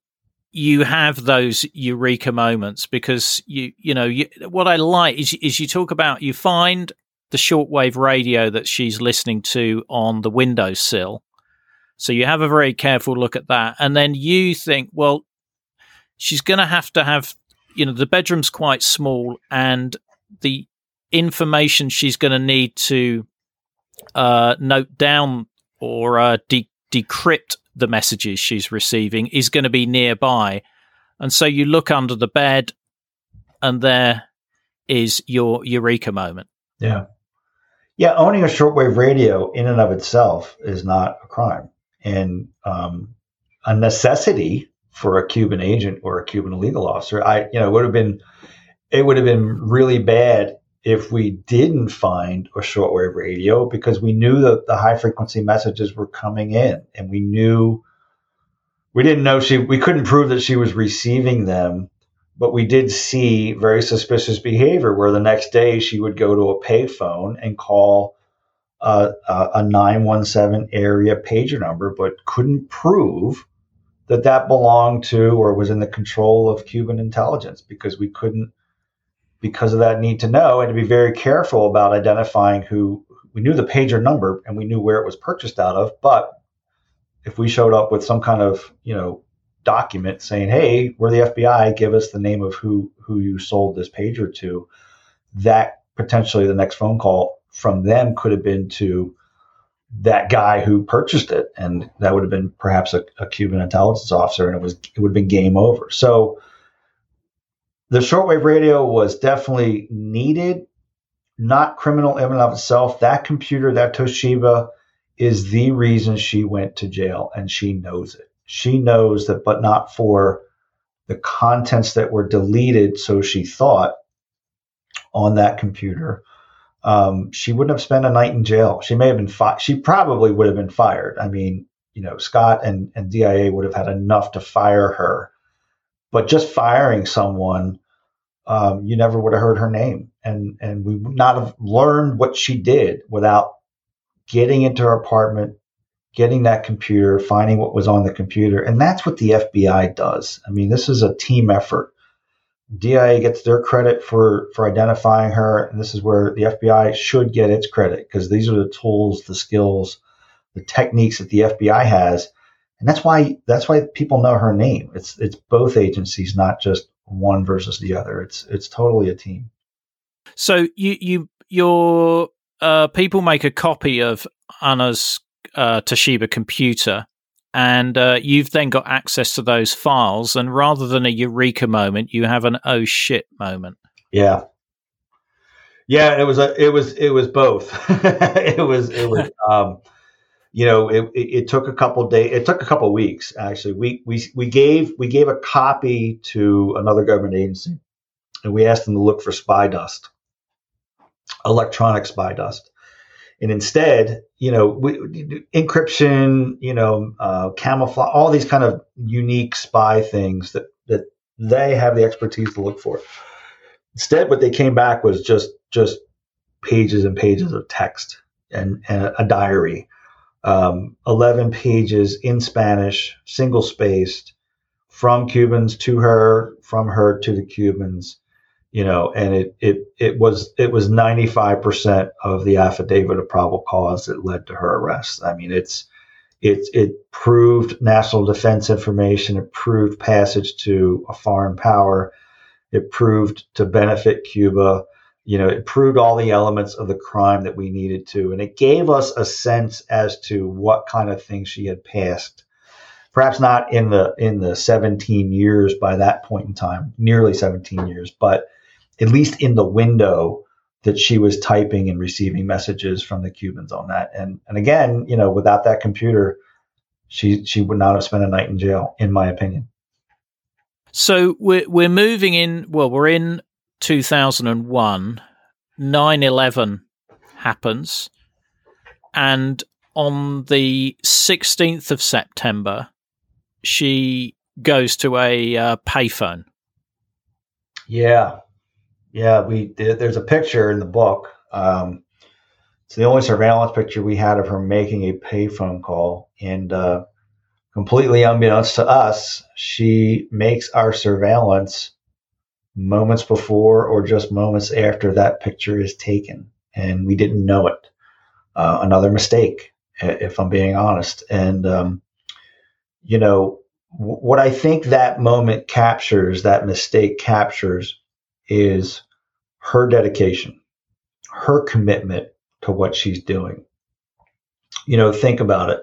you have those eureka moments because you you know you, what I like is is you talk about you find the shortwave radio that she's listening to on the windowsill. So you have a very careful look at that, and then you think, well, she's going to have to have you know the bedroom's quite small, and the information she's going to need to uh, note down or uh, de- decrypt the messages she's receiving is going to be nearby. And so you look under the bed, and there is your eureka moment.
Yeah. Yeah. Owning a shortwave radio in and of itself is not a crime and um, a necessity for a Cuban agent or a Cuban legal officer. I, you know, would have been, it would have been really bad if we didn't find a shortwave radio because we knew that the high frequency messages were coming in and we knew we didn't know she we couldn't prove that she was receiving them but we did see very suspicious behavior where the next day she would go to a payphone and call uh, a 917 area pager number but couldn't prove that that belonged to or was in the control of Cuban intelligence because we couldn't because of that need to know and to be very careful about identifying who we knew the pager number and we knew where it was purchased out of but if we showed up with some kind of you know document saying hey we're the fbi give us the name of who who you sold this pager to that potentially the next phone call from them could have been to that guy who purchased it and that would have been perhaps a, a cuban intelligence officer and it was it would have been game over so the shortwave radio was definitely needed, not criminal in and of itself. That computer, that Toshiba, is the reason she went to jail, and she knows it. She knows that, but not for the contents that were deleted, so she thought, on that computer. Um, she wouldn't have spent a night in jail. She may have been fi- she probably would have been fired. I mean, you know, Scott and, and DIA would have had enough to fire her but just firing someone, um, you never would have heard her name, and and we would not have learned what she did without getting into her apartment, getting that computer, finding what was on the computer, and that's what the FBI does. I mean, this is a team effort. DIA gets their credit for for identifying her, and this is where the FBI should get its credit because these are the tools, the skills the techniques that the FBI has, and that's why that's why people know her name. It's it's both agencies, not just one versus the other. It's it's totally a team.
So you you your uh, people make a copy of Ana's uh, Toshiba computer, and uh, you've then got access to those files. And rather than a eureka moment, you have an oh shit moment.
Yeah, yeah. It was a it was it was both. it was it was. Um, you know, it, it, took a couple days. It took a couple weeks actually. We we we gave we gave a copy to another government agency, and we asked them to look for spy dust, electronic spy dust, and instead, you know, we, encryption, you know, uh, camouflage, all these kind of unique spy things that that they have the expertise to look for. Instead, what they came back was just just pages and pages of text and, and a diary um, 11 pages in Spanish, single spaced, from Cubans to her, from her to the Cubans, you know, and it it it was it was 95% of the affidavit of probable cause that led to her arrest. I mean, it's it it proved national defense information, it proved passage to a foreign power, it proved to benefit Cuba you know, it proved all the elements of the crime that we needed to. And it gave us a sense as to what kind of things she had passed. Perhaps not in the in the 17 years by that point in time, nearly 17 years, but at least in the window that she was typing and receiving messages from the Cubans on that. And and again, you know, without that computer, she she would not have spent a night in jail, in my opinion.
So we're we're moving in. Well, we're in 2001, 9 11 happens. And on the 16th of September, she goes to a uh, payphone.
Yeah. Yeah. We There's a picture in the book. Um, it's the only surveillance picture we had of her making a payphone call. And uh, completely unbeknownst to us, she makes our surveillance moments before or just moments after that picture is taken. And we didn't know it. Uh, another mistake, if I'm being honest. And, um, you know, what I think that moment captures, that mistake captures, is her dedication, her commitment to what she's doing. You know, think about it.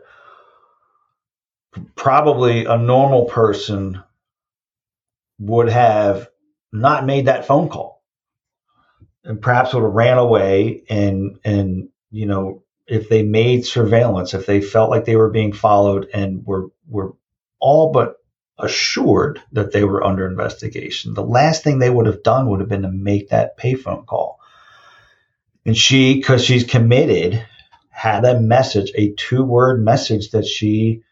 Probably a normal person would have not made that phone call and perhaps would have ran away and and you know if they made surveillance if they felt like they were being followed and were were all but assured that they were under investigation the last thing they would have done would have been to make that payphone call and she because she's committed had a message a two word message that she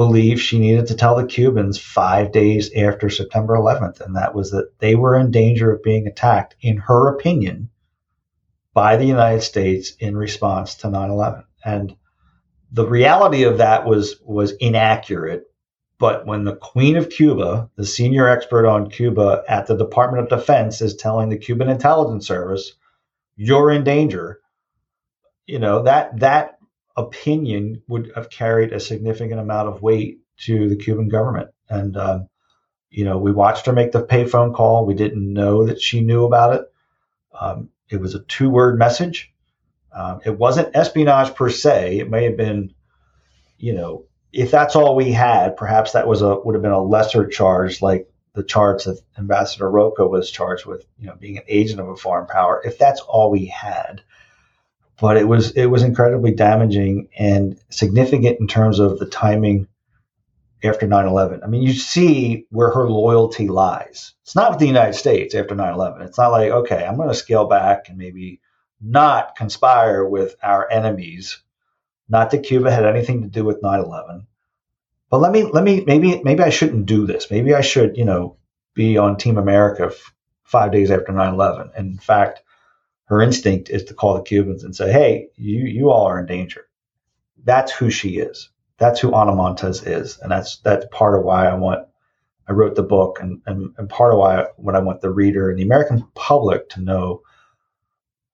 believed she needed to tell the Cubans five days after September 11th, and that was that they were in danger of being attacked, in her opinion, by the United States in response to 9 11. And the reality of that was, was inaccurate. But when the Queen of Cuba, the senior expert on Cuba at the Department of Defense, is telling the Cuban intelligence service, you're in danger, you know, that, that opinion would have carried a significant amount of weight to the Cuban government. And, um, you know, we watched her make the payphone call. We didn't know that she knew about it. Um, it was a two word message. Um, it wasn't espionage per se. It may have been, you know, if that's all we had, perhaps that was a would have been a lesser charge, like the charge that Ambassador Rocha was charged with, you know, being an agent of a foreign power. If that's all we had, but it was it was incredibly damaging and significant in terms of the timing after 9-11 i mean you see where her loyalty lies. It's not with the united states after 9-11 it's not like okay i'm going to scale back and maybe not conspire with our enemies not that cuba had anything to do with 9-11 but let me let me maybe maybe i shouldn't do this maybe i should you know be on team america f- five days after 9-11 and in fact her instinct is to call the Cubans and say, "Hey, you you all are in danger." That's who she is. That's who Ana Montes is, and that's that's part of why I want I wrote the book, and and, and part of why what I want the reader and the American public to know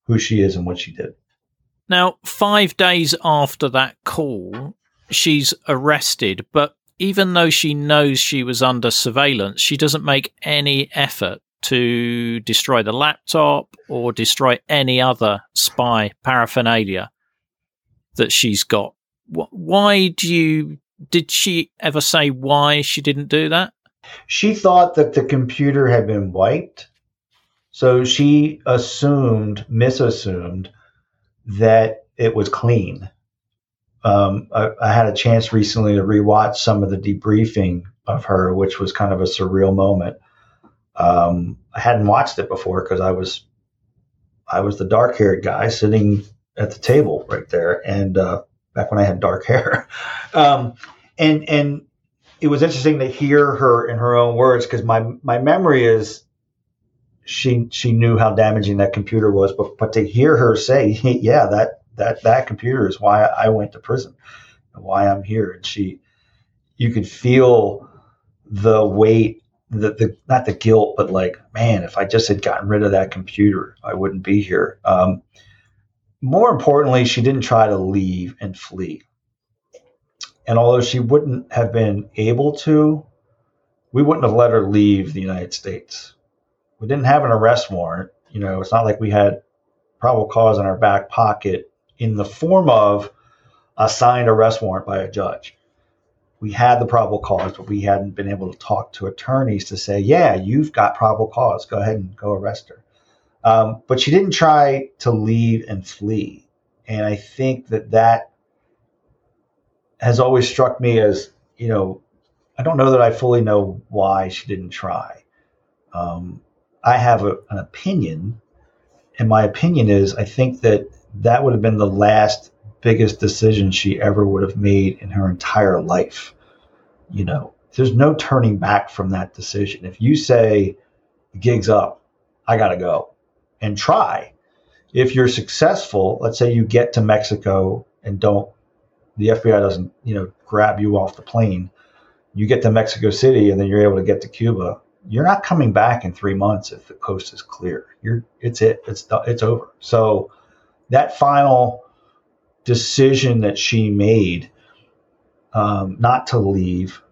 who she is and what she did.
Now, five days after that call, she's arrested, but even though she knows she was under surveillance, she doesn't make any effort to destroy the laptop or destroy any other spy paraphernalia that she's got. Why do you, did she ever say why she didn't do that?
She thought that the computer had been wiped. So she assumed, misassumed, that it was clean. Um, I, I, had a chance recently to rewatch some of the debriefing of her, which was kind of a surreal moment. Um, I hadn't watched it before because I was I was the dark haired guy sitting at the table right there, and uh, back when I had dark hair, um, and and it was interesting to hear her in her own words because my my memory is she she knew how damaging that computer was, but but to hear her say, yeah, that that that computer is why I went to prison and why I'm here, and she, you could feel the weight, the the not the guilt, but like, man, if I just had gotten rid of that computer, I wouldn't be here. Um, more importantly, she didn't try to leave and flee. And although she wouldn't have been able to, we wouldn't have let her leave the United States we didn't have an arrest warrant. You know, it's not like we had probable cause in our back pocket in the form of a signed arrest warrant by a judge. We had the probable cause, but we hadn't been able to talk to attorneys to say, yeah, you've got probable cause. Go ahead and go arrest her. Um, but she didn't try to leave and flee. And I think that that has always struck me as, you know, I don't know that I fully know why she didn't try. Um, I have a, an opinion, and my opinion is I think that that would have been the last biggest decision she ever would have made in her entire life. You know, there's no turning back from that decision. If you say the gig's up, I got to go and try. If you're successful, let's say you get to Mexico and don't, the FBI doesn't, you know, grab you off the plane. You get to Mexico City and then you're able to get to Cuba you're not coming back in three months if the coast is clear. You're it's it. It's it's over. So that final decision that she made um, not to leave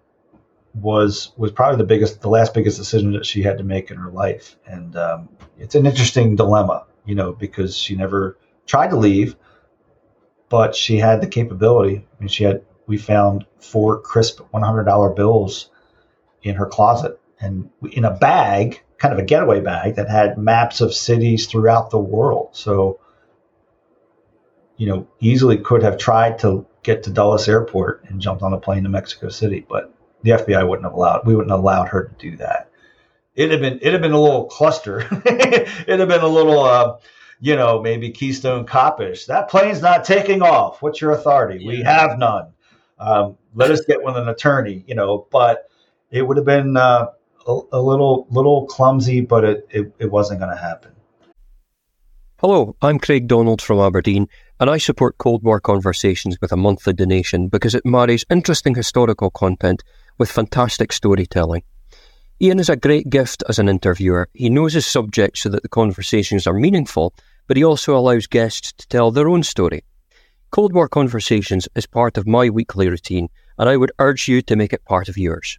was was probably the biggest, the last biggest decision that she had to make in her life, and um, it's an interesting dilemma, you know, because she never tried to leave, but she had the capability. I mean, she had. We found four crisp one hundred dollar bills in her closet and in a bag, kind of a getaway bag that had maps of cities throughout the world. So, you know, easily could have tried to get to Dulles Airport and jumped on a plane to Mexico City, but the FBI wouldn't have allowed. We wouldn't have allowed her to do that. It'd have been it'd have been a little cluster. it'd have been a little, uh, you know, maybe Keystone Copish. That plane's not taking off. What's your authority? Yeah. We have none. Um, let us get with an attorney, you know. But it would have been uh, a, little little clumsy, but it, it, it wasn't going to happen.
Hello, I'm Craig Donald from Aberdeen, and I support Cold War Conversations with a monthly donation because it marries interesting historical content with fantastic storytelling. Ian is a great gift as an interviewer. He knows his subject so that the conversations are meaningful, but he also allows guests to tell their own story. Cold War Conversations is part of my weekly routine, and I would urge you to make it part of yours.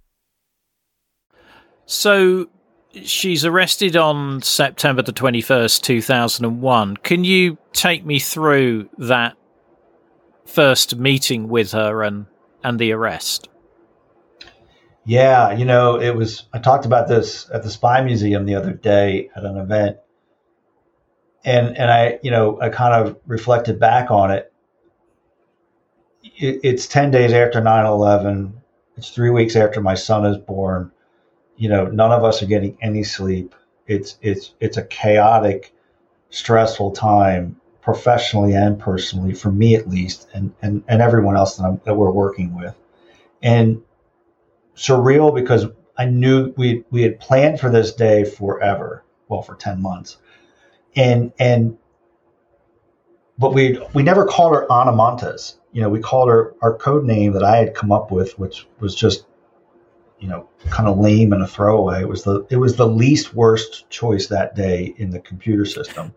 So she's arrested on September the 21st, 2001. Can you take me through that first meeting with her and, and the arrest?
Yeah, you know, it was, I talked about this at the Spy Museum the other day at an event. And, and I, you know, I kind of reflected back on it. it it's 10 days after 9 11. It's three weeks after my son is born you know, none of us are getting any sleep. It's it's it's a chaotic, stressful time, professionally and personally, for me at least, and and, and everyone else that, I'm, that we're working with, and surreal because I knew we we had planned for this day forever, well, for ten months, and and but we we never called her Ana Montes. You know, we called her our code name that I had come up with, which was just you know kind of lame and a throwaway. It was the it was the least worst choice that day in the computer system,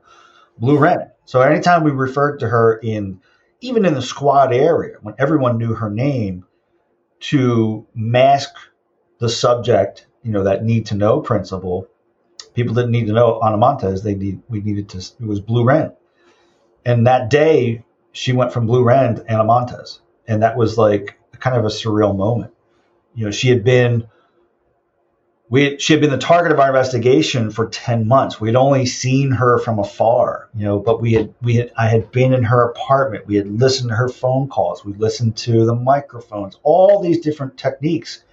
Blue Wren. So anytime we referred to her in even in the squad area when everyone knew her name to mask the subject, you know, that need to know principle. People didn't need to know Ana Montes. They need we needed to. It was Blue Wren, and that day she went from Blue Wren to Ana Montes, and that was like kind of a surreal moment. You know, she had been we she had been the target of our investigation for 10 months we had only seen her from afar you know but we had we had i had been in her apartment we had listened to her phone calls we listened to the microphones all these different techniques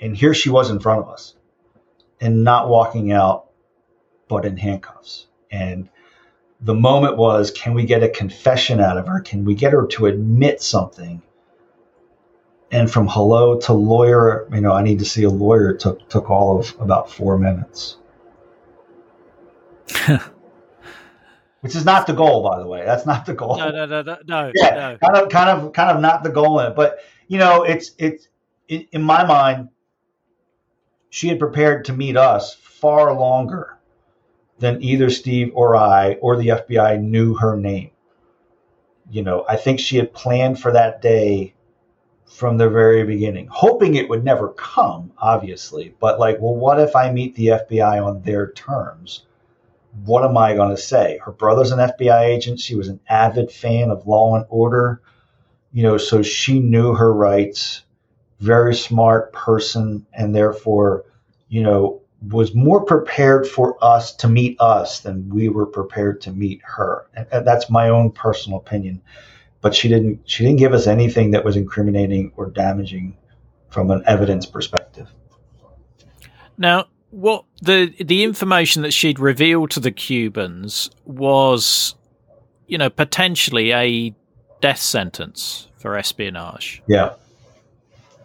and here she was in front of us and not walking out, but in handcuffs. And the moment was can we get a confession out of her? Can we get her to admit something? And from hello to lawyer, you know, I need to see a lawyer took took all of about four minutes. Which is not the goal, by the way. That's not the goal.
No, no, no, no, no.
Yeah,
no.
kind of, kind of, kind of not the goal in it. But you know, it's it's in, in my mind, she had prepared to meet us far longer than either Steve or I or the FBI knew her name. You know, I think she had planned for that day from the very beginning, hoping it would never come, obviously. But, like, well, what if I meet the FBI on their terms? What am I going to say? Her brother's an FBI agent. She was an avid fan of law and order, you know, so she knew her rights very smart person, and therefore, you know, was more prepared for us to meet us than we were prepared to meet her. And that's my own personal opinion. But she didn't she didn't give us anything that was incriminating or damaging from an evidence perspective.
Now, what the the information that she'd revealed to the Cubans was, you know, potentially a death sentence for espionage.
Yeah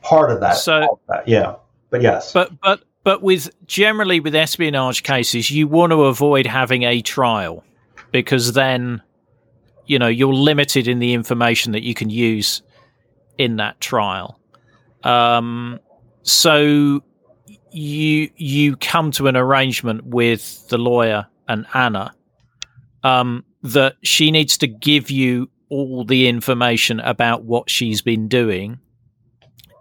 part of that.
So
of that, yeah, but yes,
but but but with generally with espionage cases, you want to avoid having a trial because then you know you're limited in the information that you can use in that trial. Um, so you you come to an arrangement with the lawyer and Ana um, that she needs to give you all the information about what she's been doing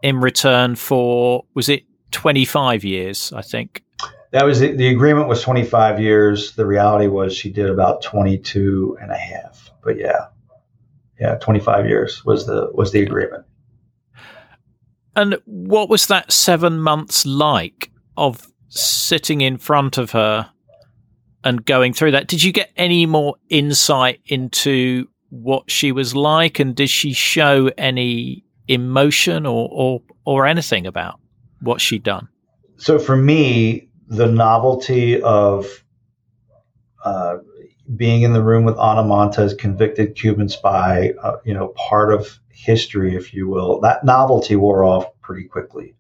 in return for was it 25 years i think?
That was the, the agreement was 25 years. The reality was she did about 22 and a half but yeah. Yeah 25 years was the was the agreement.
And what was that seven months like of sitting in front of her and going through that? Did you get any more insight into what she was like? And did she show any emotion or, or, or anything about what she'd done?
So for me, the novelty of uh, being in the room with Ana Montes, convicted Cuban spy, uh, you know, part of history, if you will, that novelty wore off pretty quickly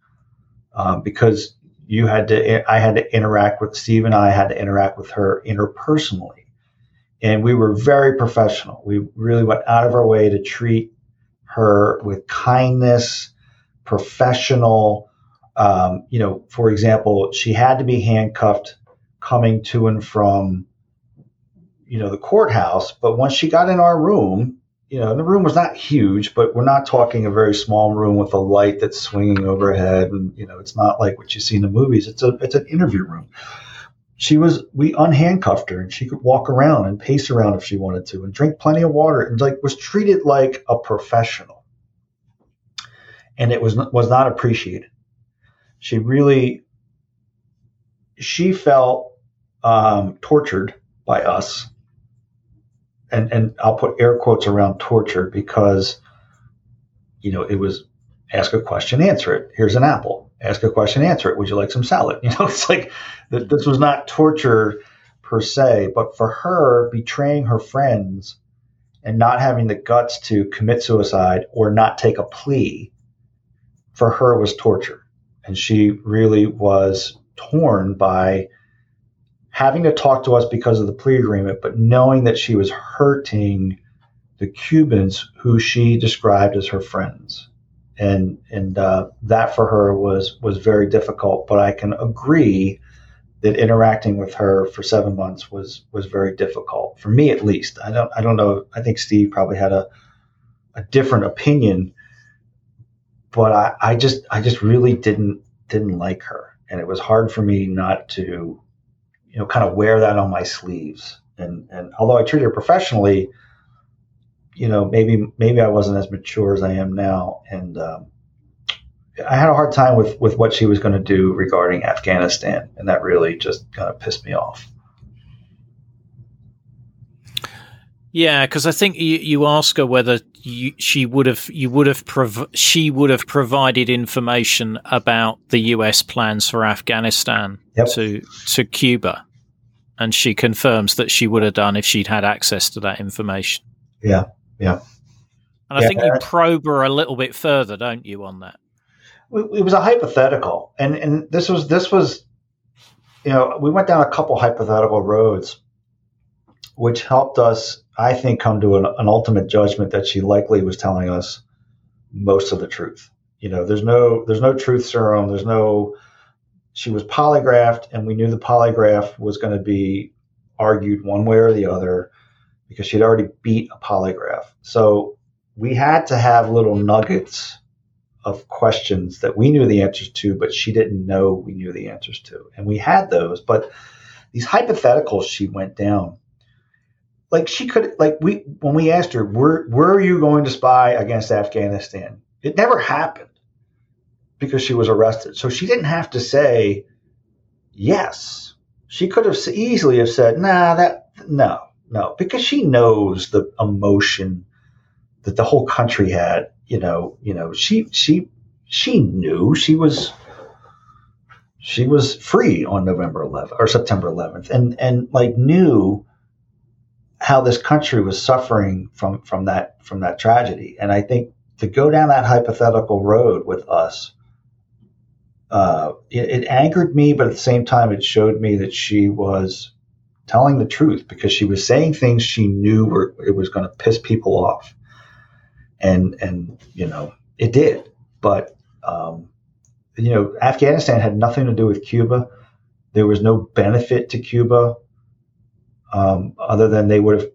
um, because you had to, I had to interact with Steve and I had to interact with her interpersonally. And we were very professional. We really went out of our way to treat her with kindness, professional. Um, you know, for example, she had to be handcuffed coming to and from, you know, the courthouse. But once she got in our room, you know, the room was not huge, but we're not talking a very small room with a light that's swinging overhead, and you know, it's not like what you see in the movies. It's a it's an interview room she was we unhandcuffed her and she could walk around and pace around if she wanted to and drink plenty of water and like was treated like a professional and it was was not appreciated she really she felt um, tortured by us and and I'll put air quotes around torture because you know it was ask a question answer it here's an apple ask a question, answer it. Would you like some salad? You know, it's like that. This was not torture per se, but for her, betraying her friends and not having the guts to commit suicide or not take a plea for her was torture. And she really was torn by having to talk to us because of the plea agreement, but knowing that she was hurting the Cubans who she described as her friends. And and uh, that for her was was very difficult. But I can agree that interacting with her for seven months was was very difficult for me at least. I don't I don't know. I think Steve probably had a a different opinion, but I, I just I just really didn't didn't like her, and it was hard for me not to, you know, kind of wear that on my sleeves. And and although I treated her professionally, you know, maybe maybe I wasn't as mature as I am now, and um, I had a hard time with with what she was going to do regarding Afghanistan, and that really just kind of pissed me off.
Yeah, because I think you, you ask her whether you, she would have you would have prov- she would have provided information about the U.S. plans for Afghanistan yep. to to Cuba, and she confirms that she would have done if she'd had access to that information.
Yeah, yeah.
And I yeah, think you probe her a little bit further, don't you, on that?
it was a hypothetical, and and this was this was, you know, we went down a couple hypothetical roads, which helped us, I think, come to an, an ultimate judgment that she likely was telling us most of the truth. You know, there's no there's no truth serum. There's no. She was polygraphed, and we knew the polygraph was going to be argued one way or the other because she'd already beat a polygraph. So we had to have little nuggets of questions that we knew the answers to, but she didn't know we knew the answers to. And we had those, but these hypotheticals she went down. Like she could like we when we asked her, where where are you going to spy against Afghanistan? It never happened because she was arrested. So she didn't have to say yes. She could have easily have said, nah, that no, no, because she knows the emotion that the whole country had you know, you know, she she she knew she was she was free on November 11th or September 11th, and and like knew how this country was suffering from from that from that tragedy. And I think to go down that hypothetical road with us, uh, it, it angered me, but at the same time, it showed me that she was telling the truth because she was saying things she knew were it was going to piss people off and and you know it did. But um, you know, Afghanistan had nothing to do with Cuba. There was no benefit to Cuba um, other than they would have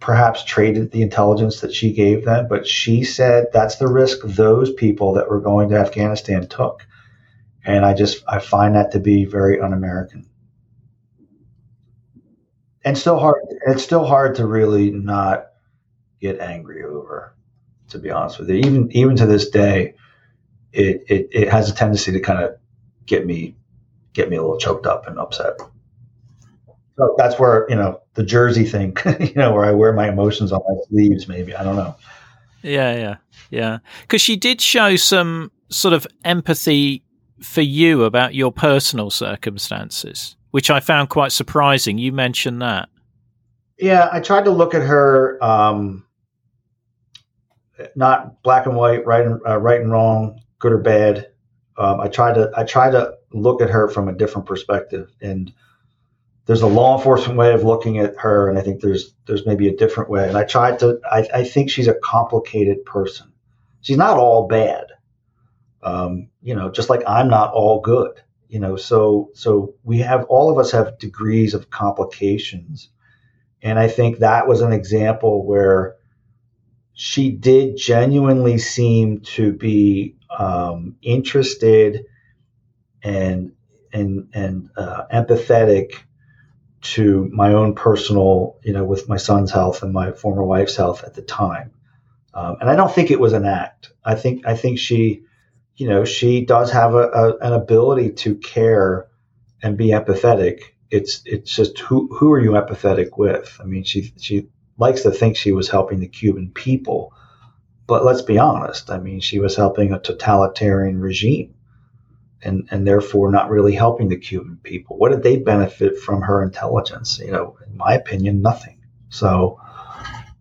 perhaps traded the intelligence that she gave them. But she said that's the risk those people that were going to Afghanistan took, and I just I find that to be very un-American. And still hard. It's still hard to really not get angry over to be honest with you. Even even to this day, it it, it has a tendency to kind of get me get me a little choked up and upset. So that's where you know the jersey thing, you know, where I wear my emotions on my sleeves. Maybe I don't know.
Yeah, yeah, yeah. Because she did show some sort of empathy for you about your personal circumstances, which I found quite surprising. You mentioned that.
Yeah, I tried to look at her. Um, not black and white, right and uh, right and wrong, good or bad. Um, I tried to I tried to look at her from a different perspective, and there's a law enforcement way of looking at her, and I think there's there's maybe a different way. And I tried to I, I think she's a complicated person. She's not all bad, um, you know, just like I'm not all good, you know. So so we have all of us have degrees of complications, and I think that was an example where she did genuinely seem to be um, interested and and and uh, empathetic to my own personal, you know, with my son's health and my former wife's health at the time. Um, and I don't think it was an act. I think I think she, you know, she does have a, a, an ability to care and be empathetic. It's it's just who who are you empathetic with? I mean, she she likes to think she was helping the Cuban people. But let's be honest. I mean, she was helping a totalitarian regime and, and therefore not really helping the Cuban people. What did they benefit from her intelligence? You know, in my opinion, nothing. So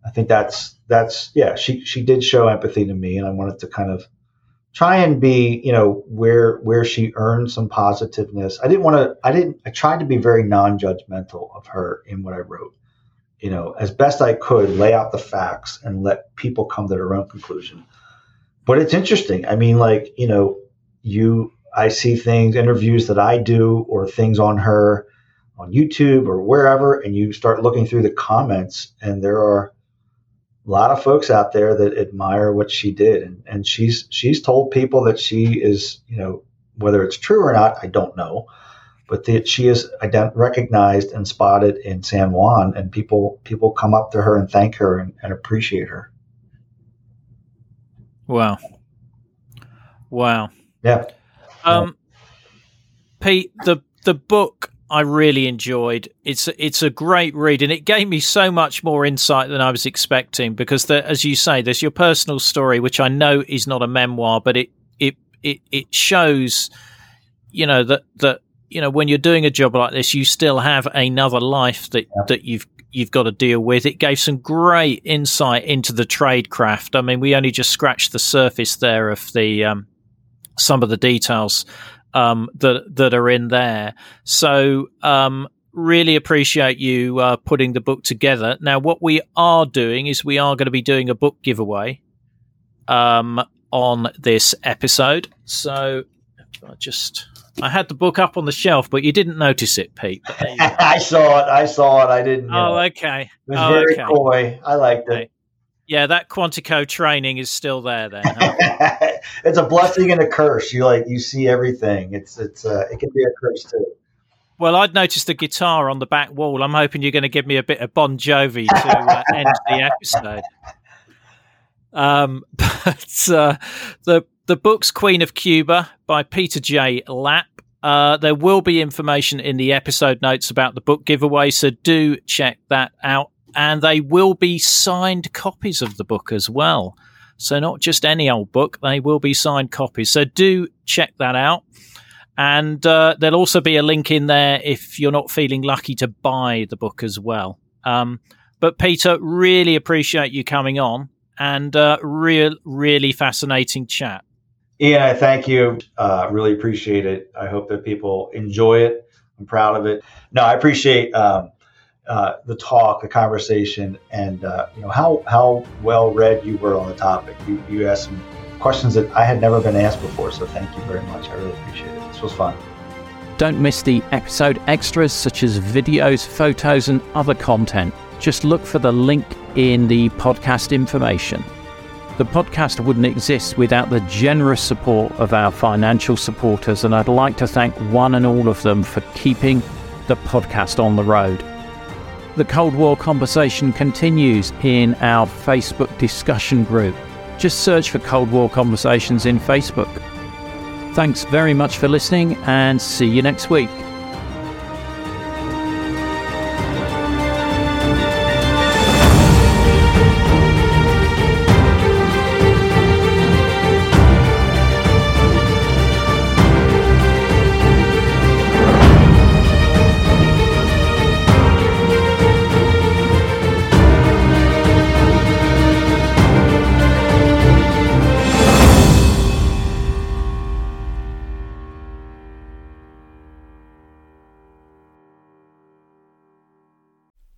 I think that's that's yeah. She she did show empathy to me, and I wanted to kind of try and be you know where where she earned some positiveness. I didn't want to. I didn't. I tried to be very non-judgmental of her in what I wrote. You know, as best I could, lay out the facts and let people come to their own conclusion. But it's interesting. I mean, like you know, you I see things, interviews that I do, or things on her on YouTube or wherever, and you start looking through the comments, and there are a lot of folks out there that admire what she did, and, and she's she's told people that she is, you know, whether it's true or not, I don't know, but that she is ident- recognized and spotted in San Juan, and people people come up to her and thank her and, and appreciate her.
Wow, wow,
yeah.
Um, Pete, the the book I really enjoyed. It's it's a great read, and it gave me so much more insight than I was expecting. Because, the, as you say, there's your personal story, which I know is not a memoir, but it it it it shows, you know, that that you know when you're doing a job like this, you still have another life that yeah. that you've you've got to deal with. It gave some great insight into the trade craft. I mean, we only just scratched the surface there of the um, some of the details um, that that are in there. So um, really appreciate you uh, putting the book together. Now, what we are doing is we are going to be doing a book giveaway um, on this episode. So I just I had the book up on the shelf, but you didn't notice it, Pete.
I saw it. I saw it. I didn't.
Oh, know. okay. It
was
oh,
very
okay.
coy. I liked it.
Yeah, that Quantico training is still there. Then huh?
it's a blessing and a curse. You like you see everything. It's it's uh, it can be a curse too.
Well, I'd noticed the guitar on the back wall. I'm hoping you're going to give me a bit of Bon Jovi to uh, end the episode. Um, but uh, the the book's Queen of Cuba by Peter J. Lapp. Uh, there will be information in the episode notes about the book giveaway, so do check that out and they will be signed copies of the book as well. So, not just any old book, they will be signed copies. So, do check that out. And uh, there'll also be a link in there if you're not feeling lucky to buy the book as well. Um, but, Peter, really appreciate you coming on and uh, real, really fascinating chat.
I thank you. Uh, really appreciate it. I hope that people enjoy it. I'm proud of it. No, I appreciate um, uh, the talk, the conversation, and uh, you know how how well read you were on the topic. You, you asked some questions that I had never been asked before, so thank you very much. I really appreciate it. This was fun.
Don't miss the episode extras such as videos, photos, and other content. Just look for the link in the podcast information. The podcast wouldn't exist without the generous support of our financial supporters, and I'd like to thank one and all of them for keeping the podcast on the road. The Cold War conversation continues in our Facebook discussion group. Just search for Cold War Conversations in Facebook. Thanks very much for listening and see you next week.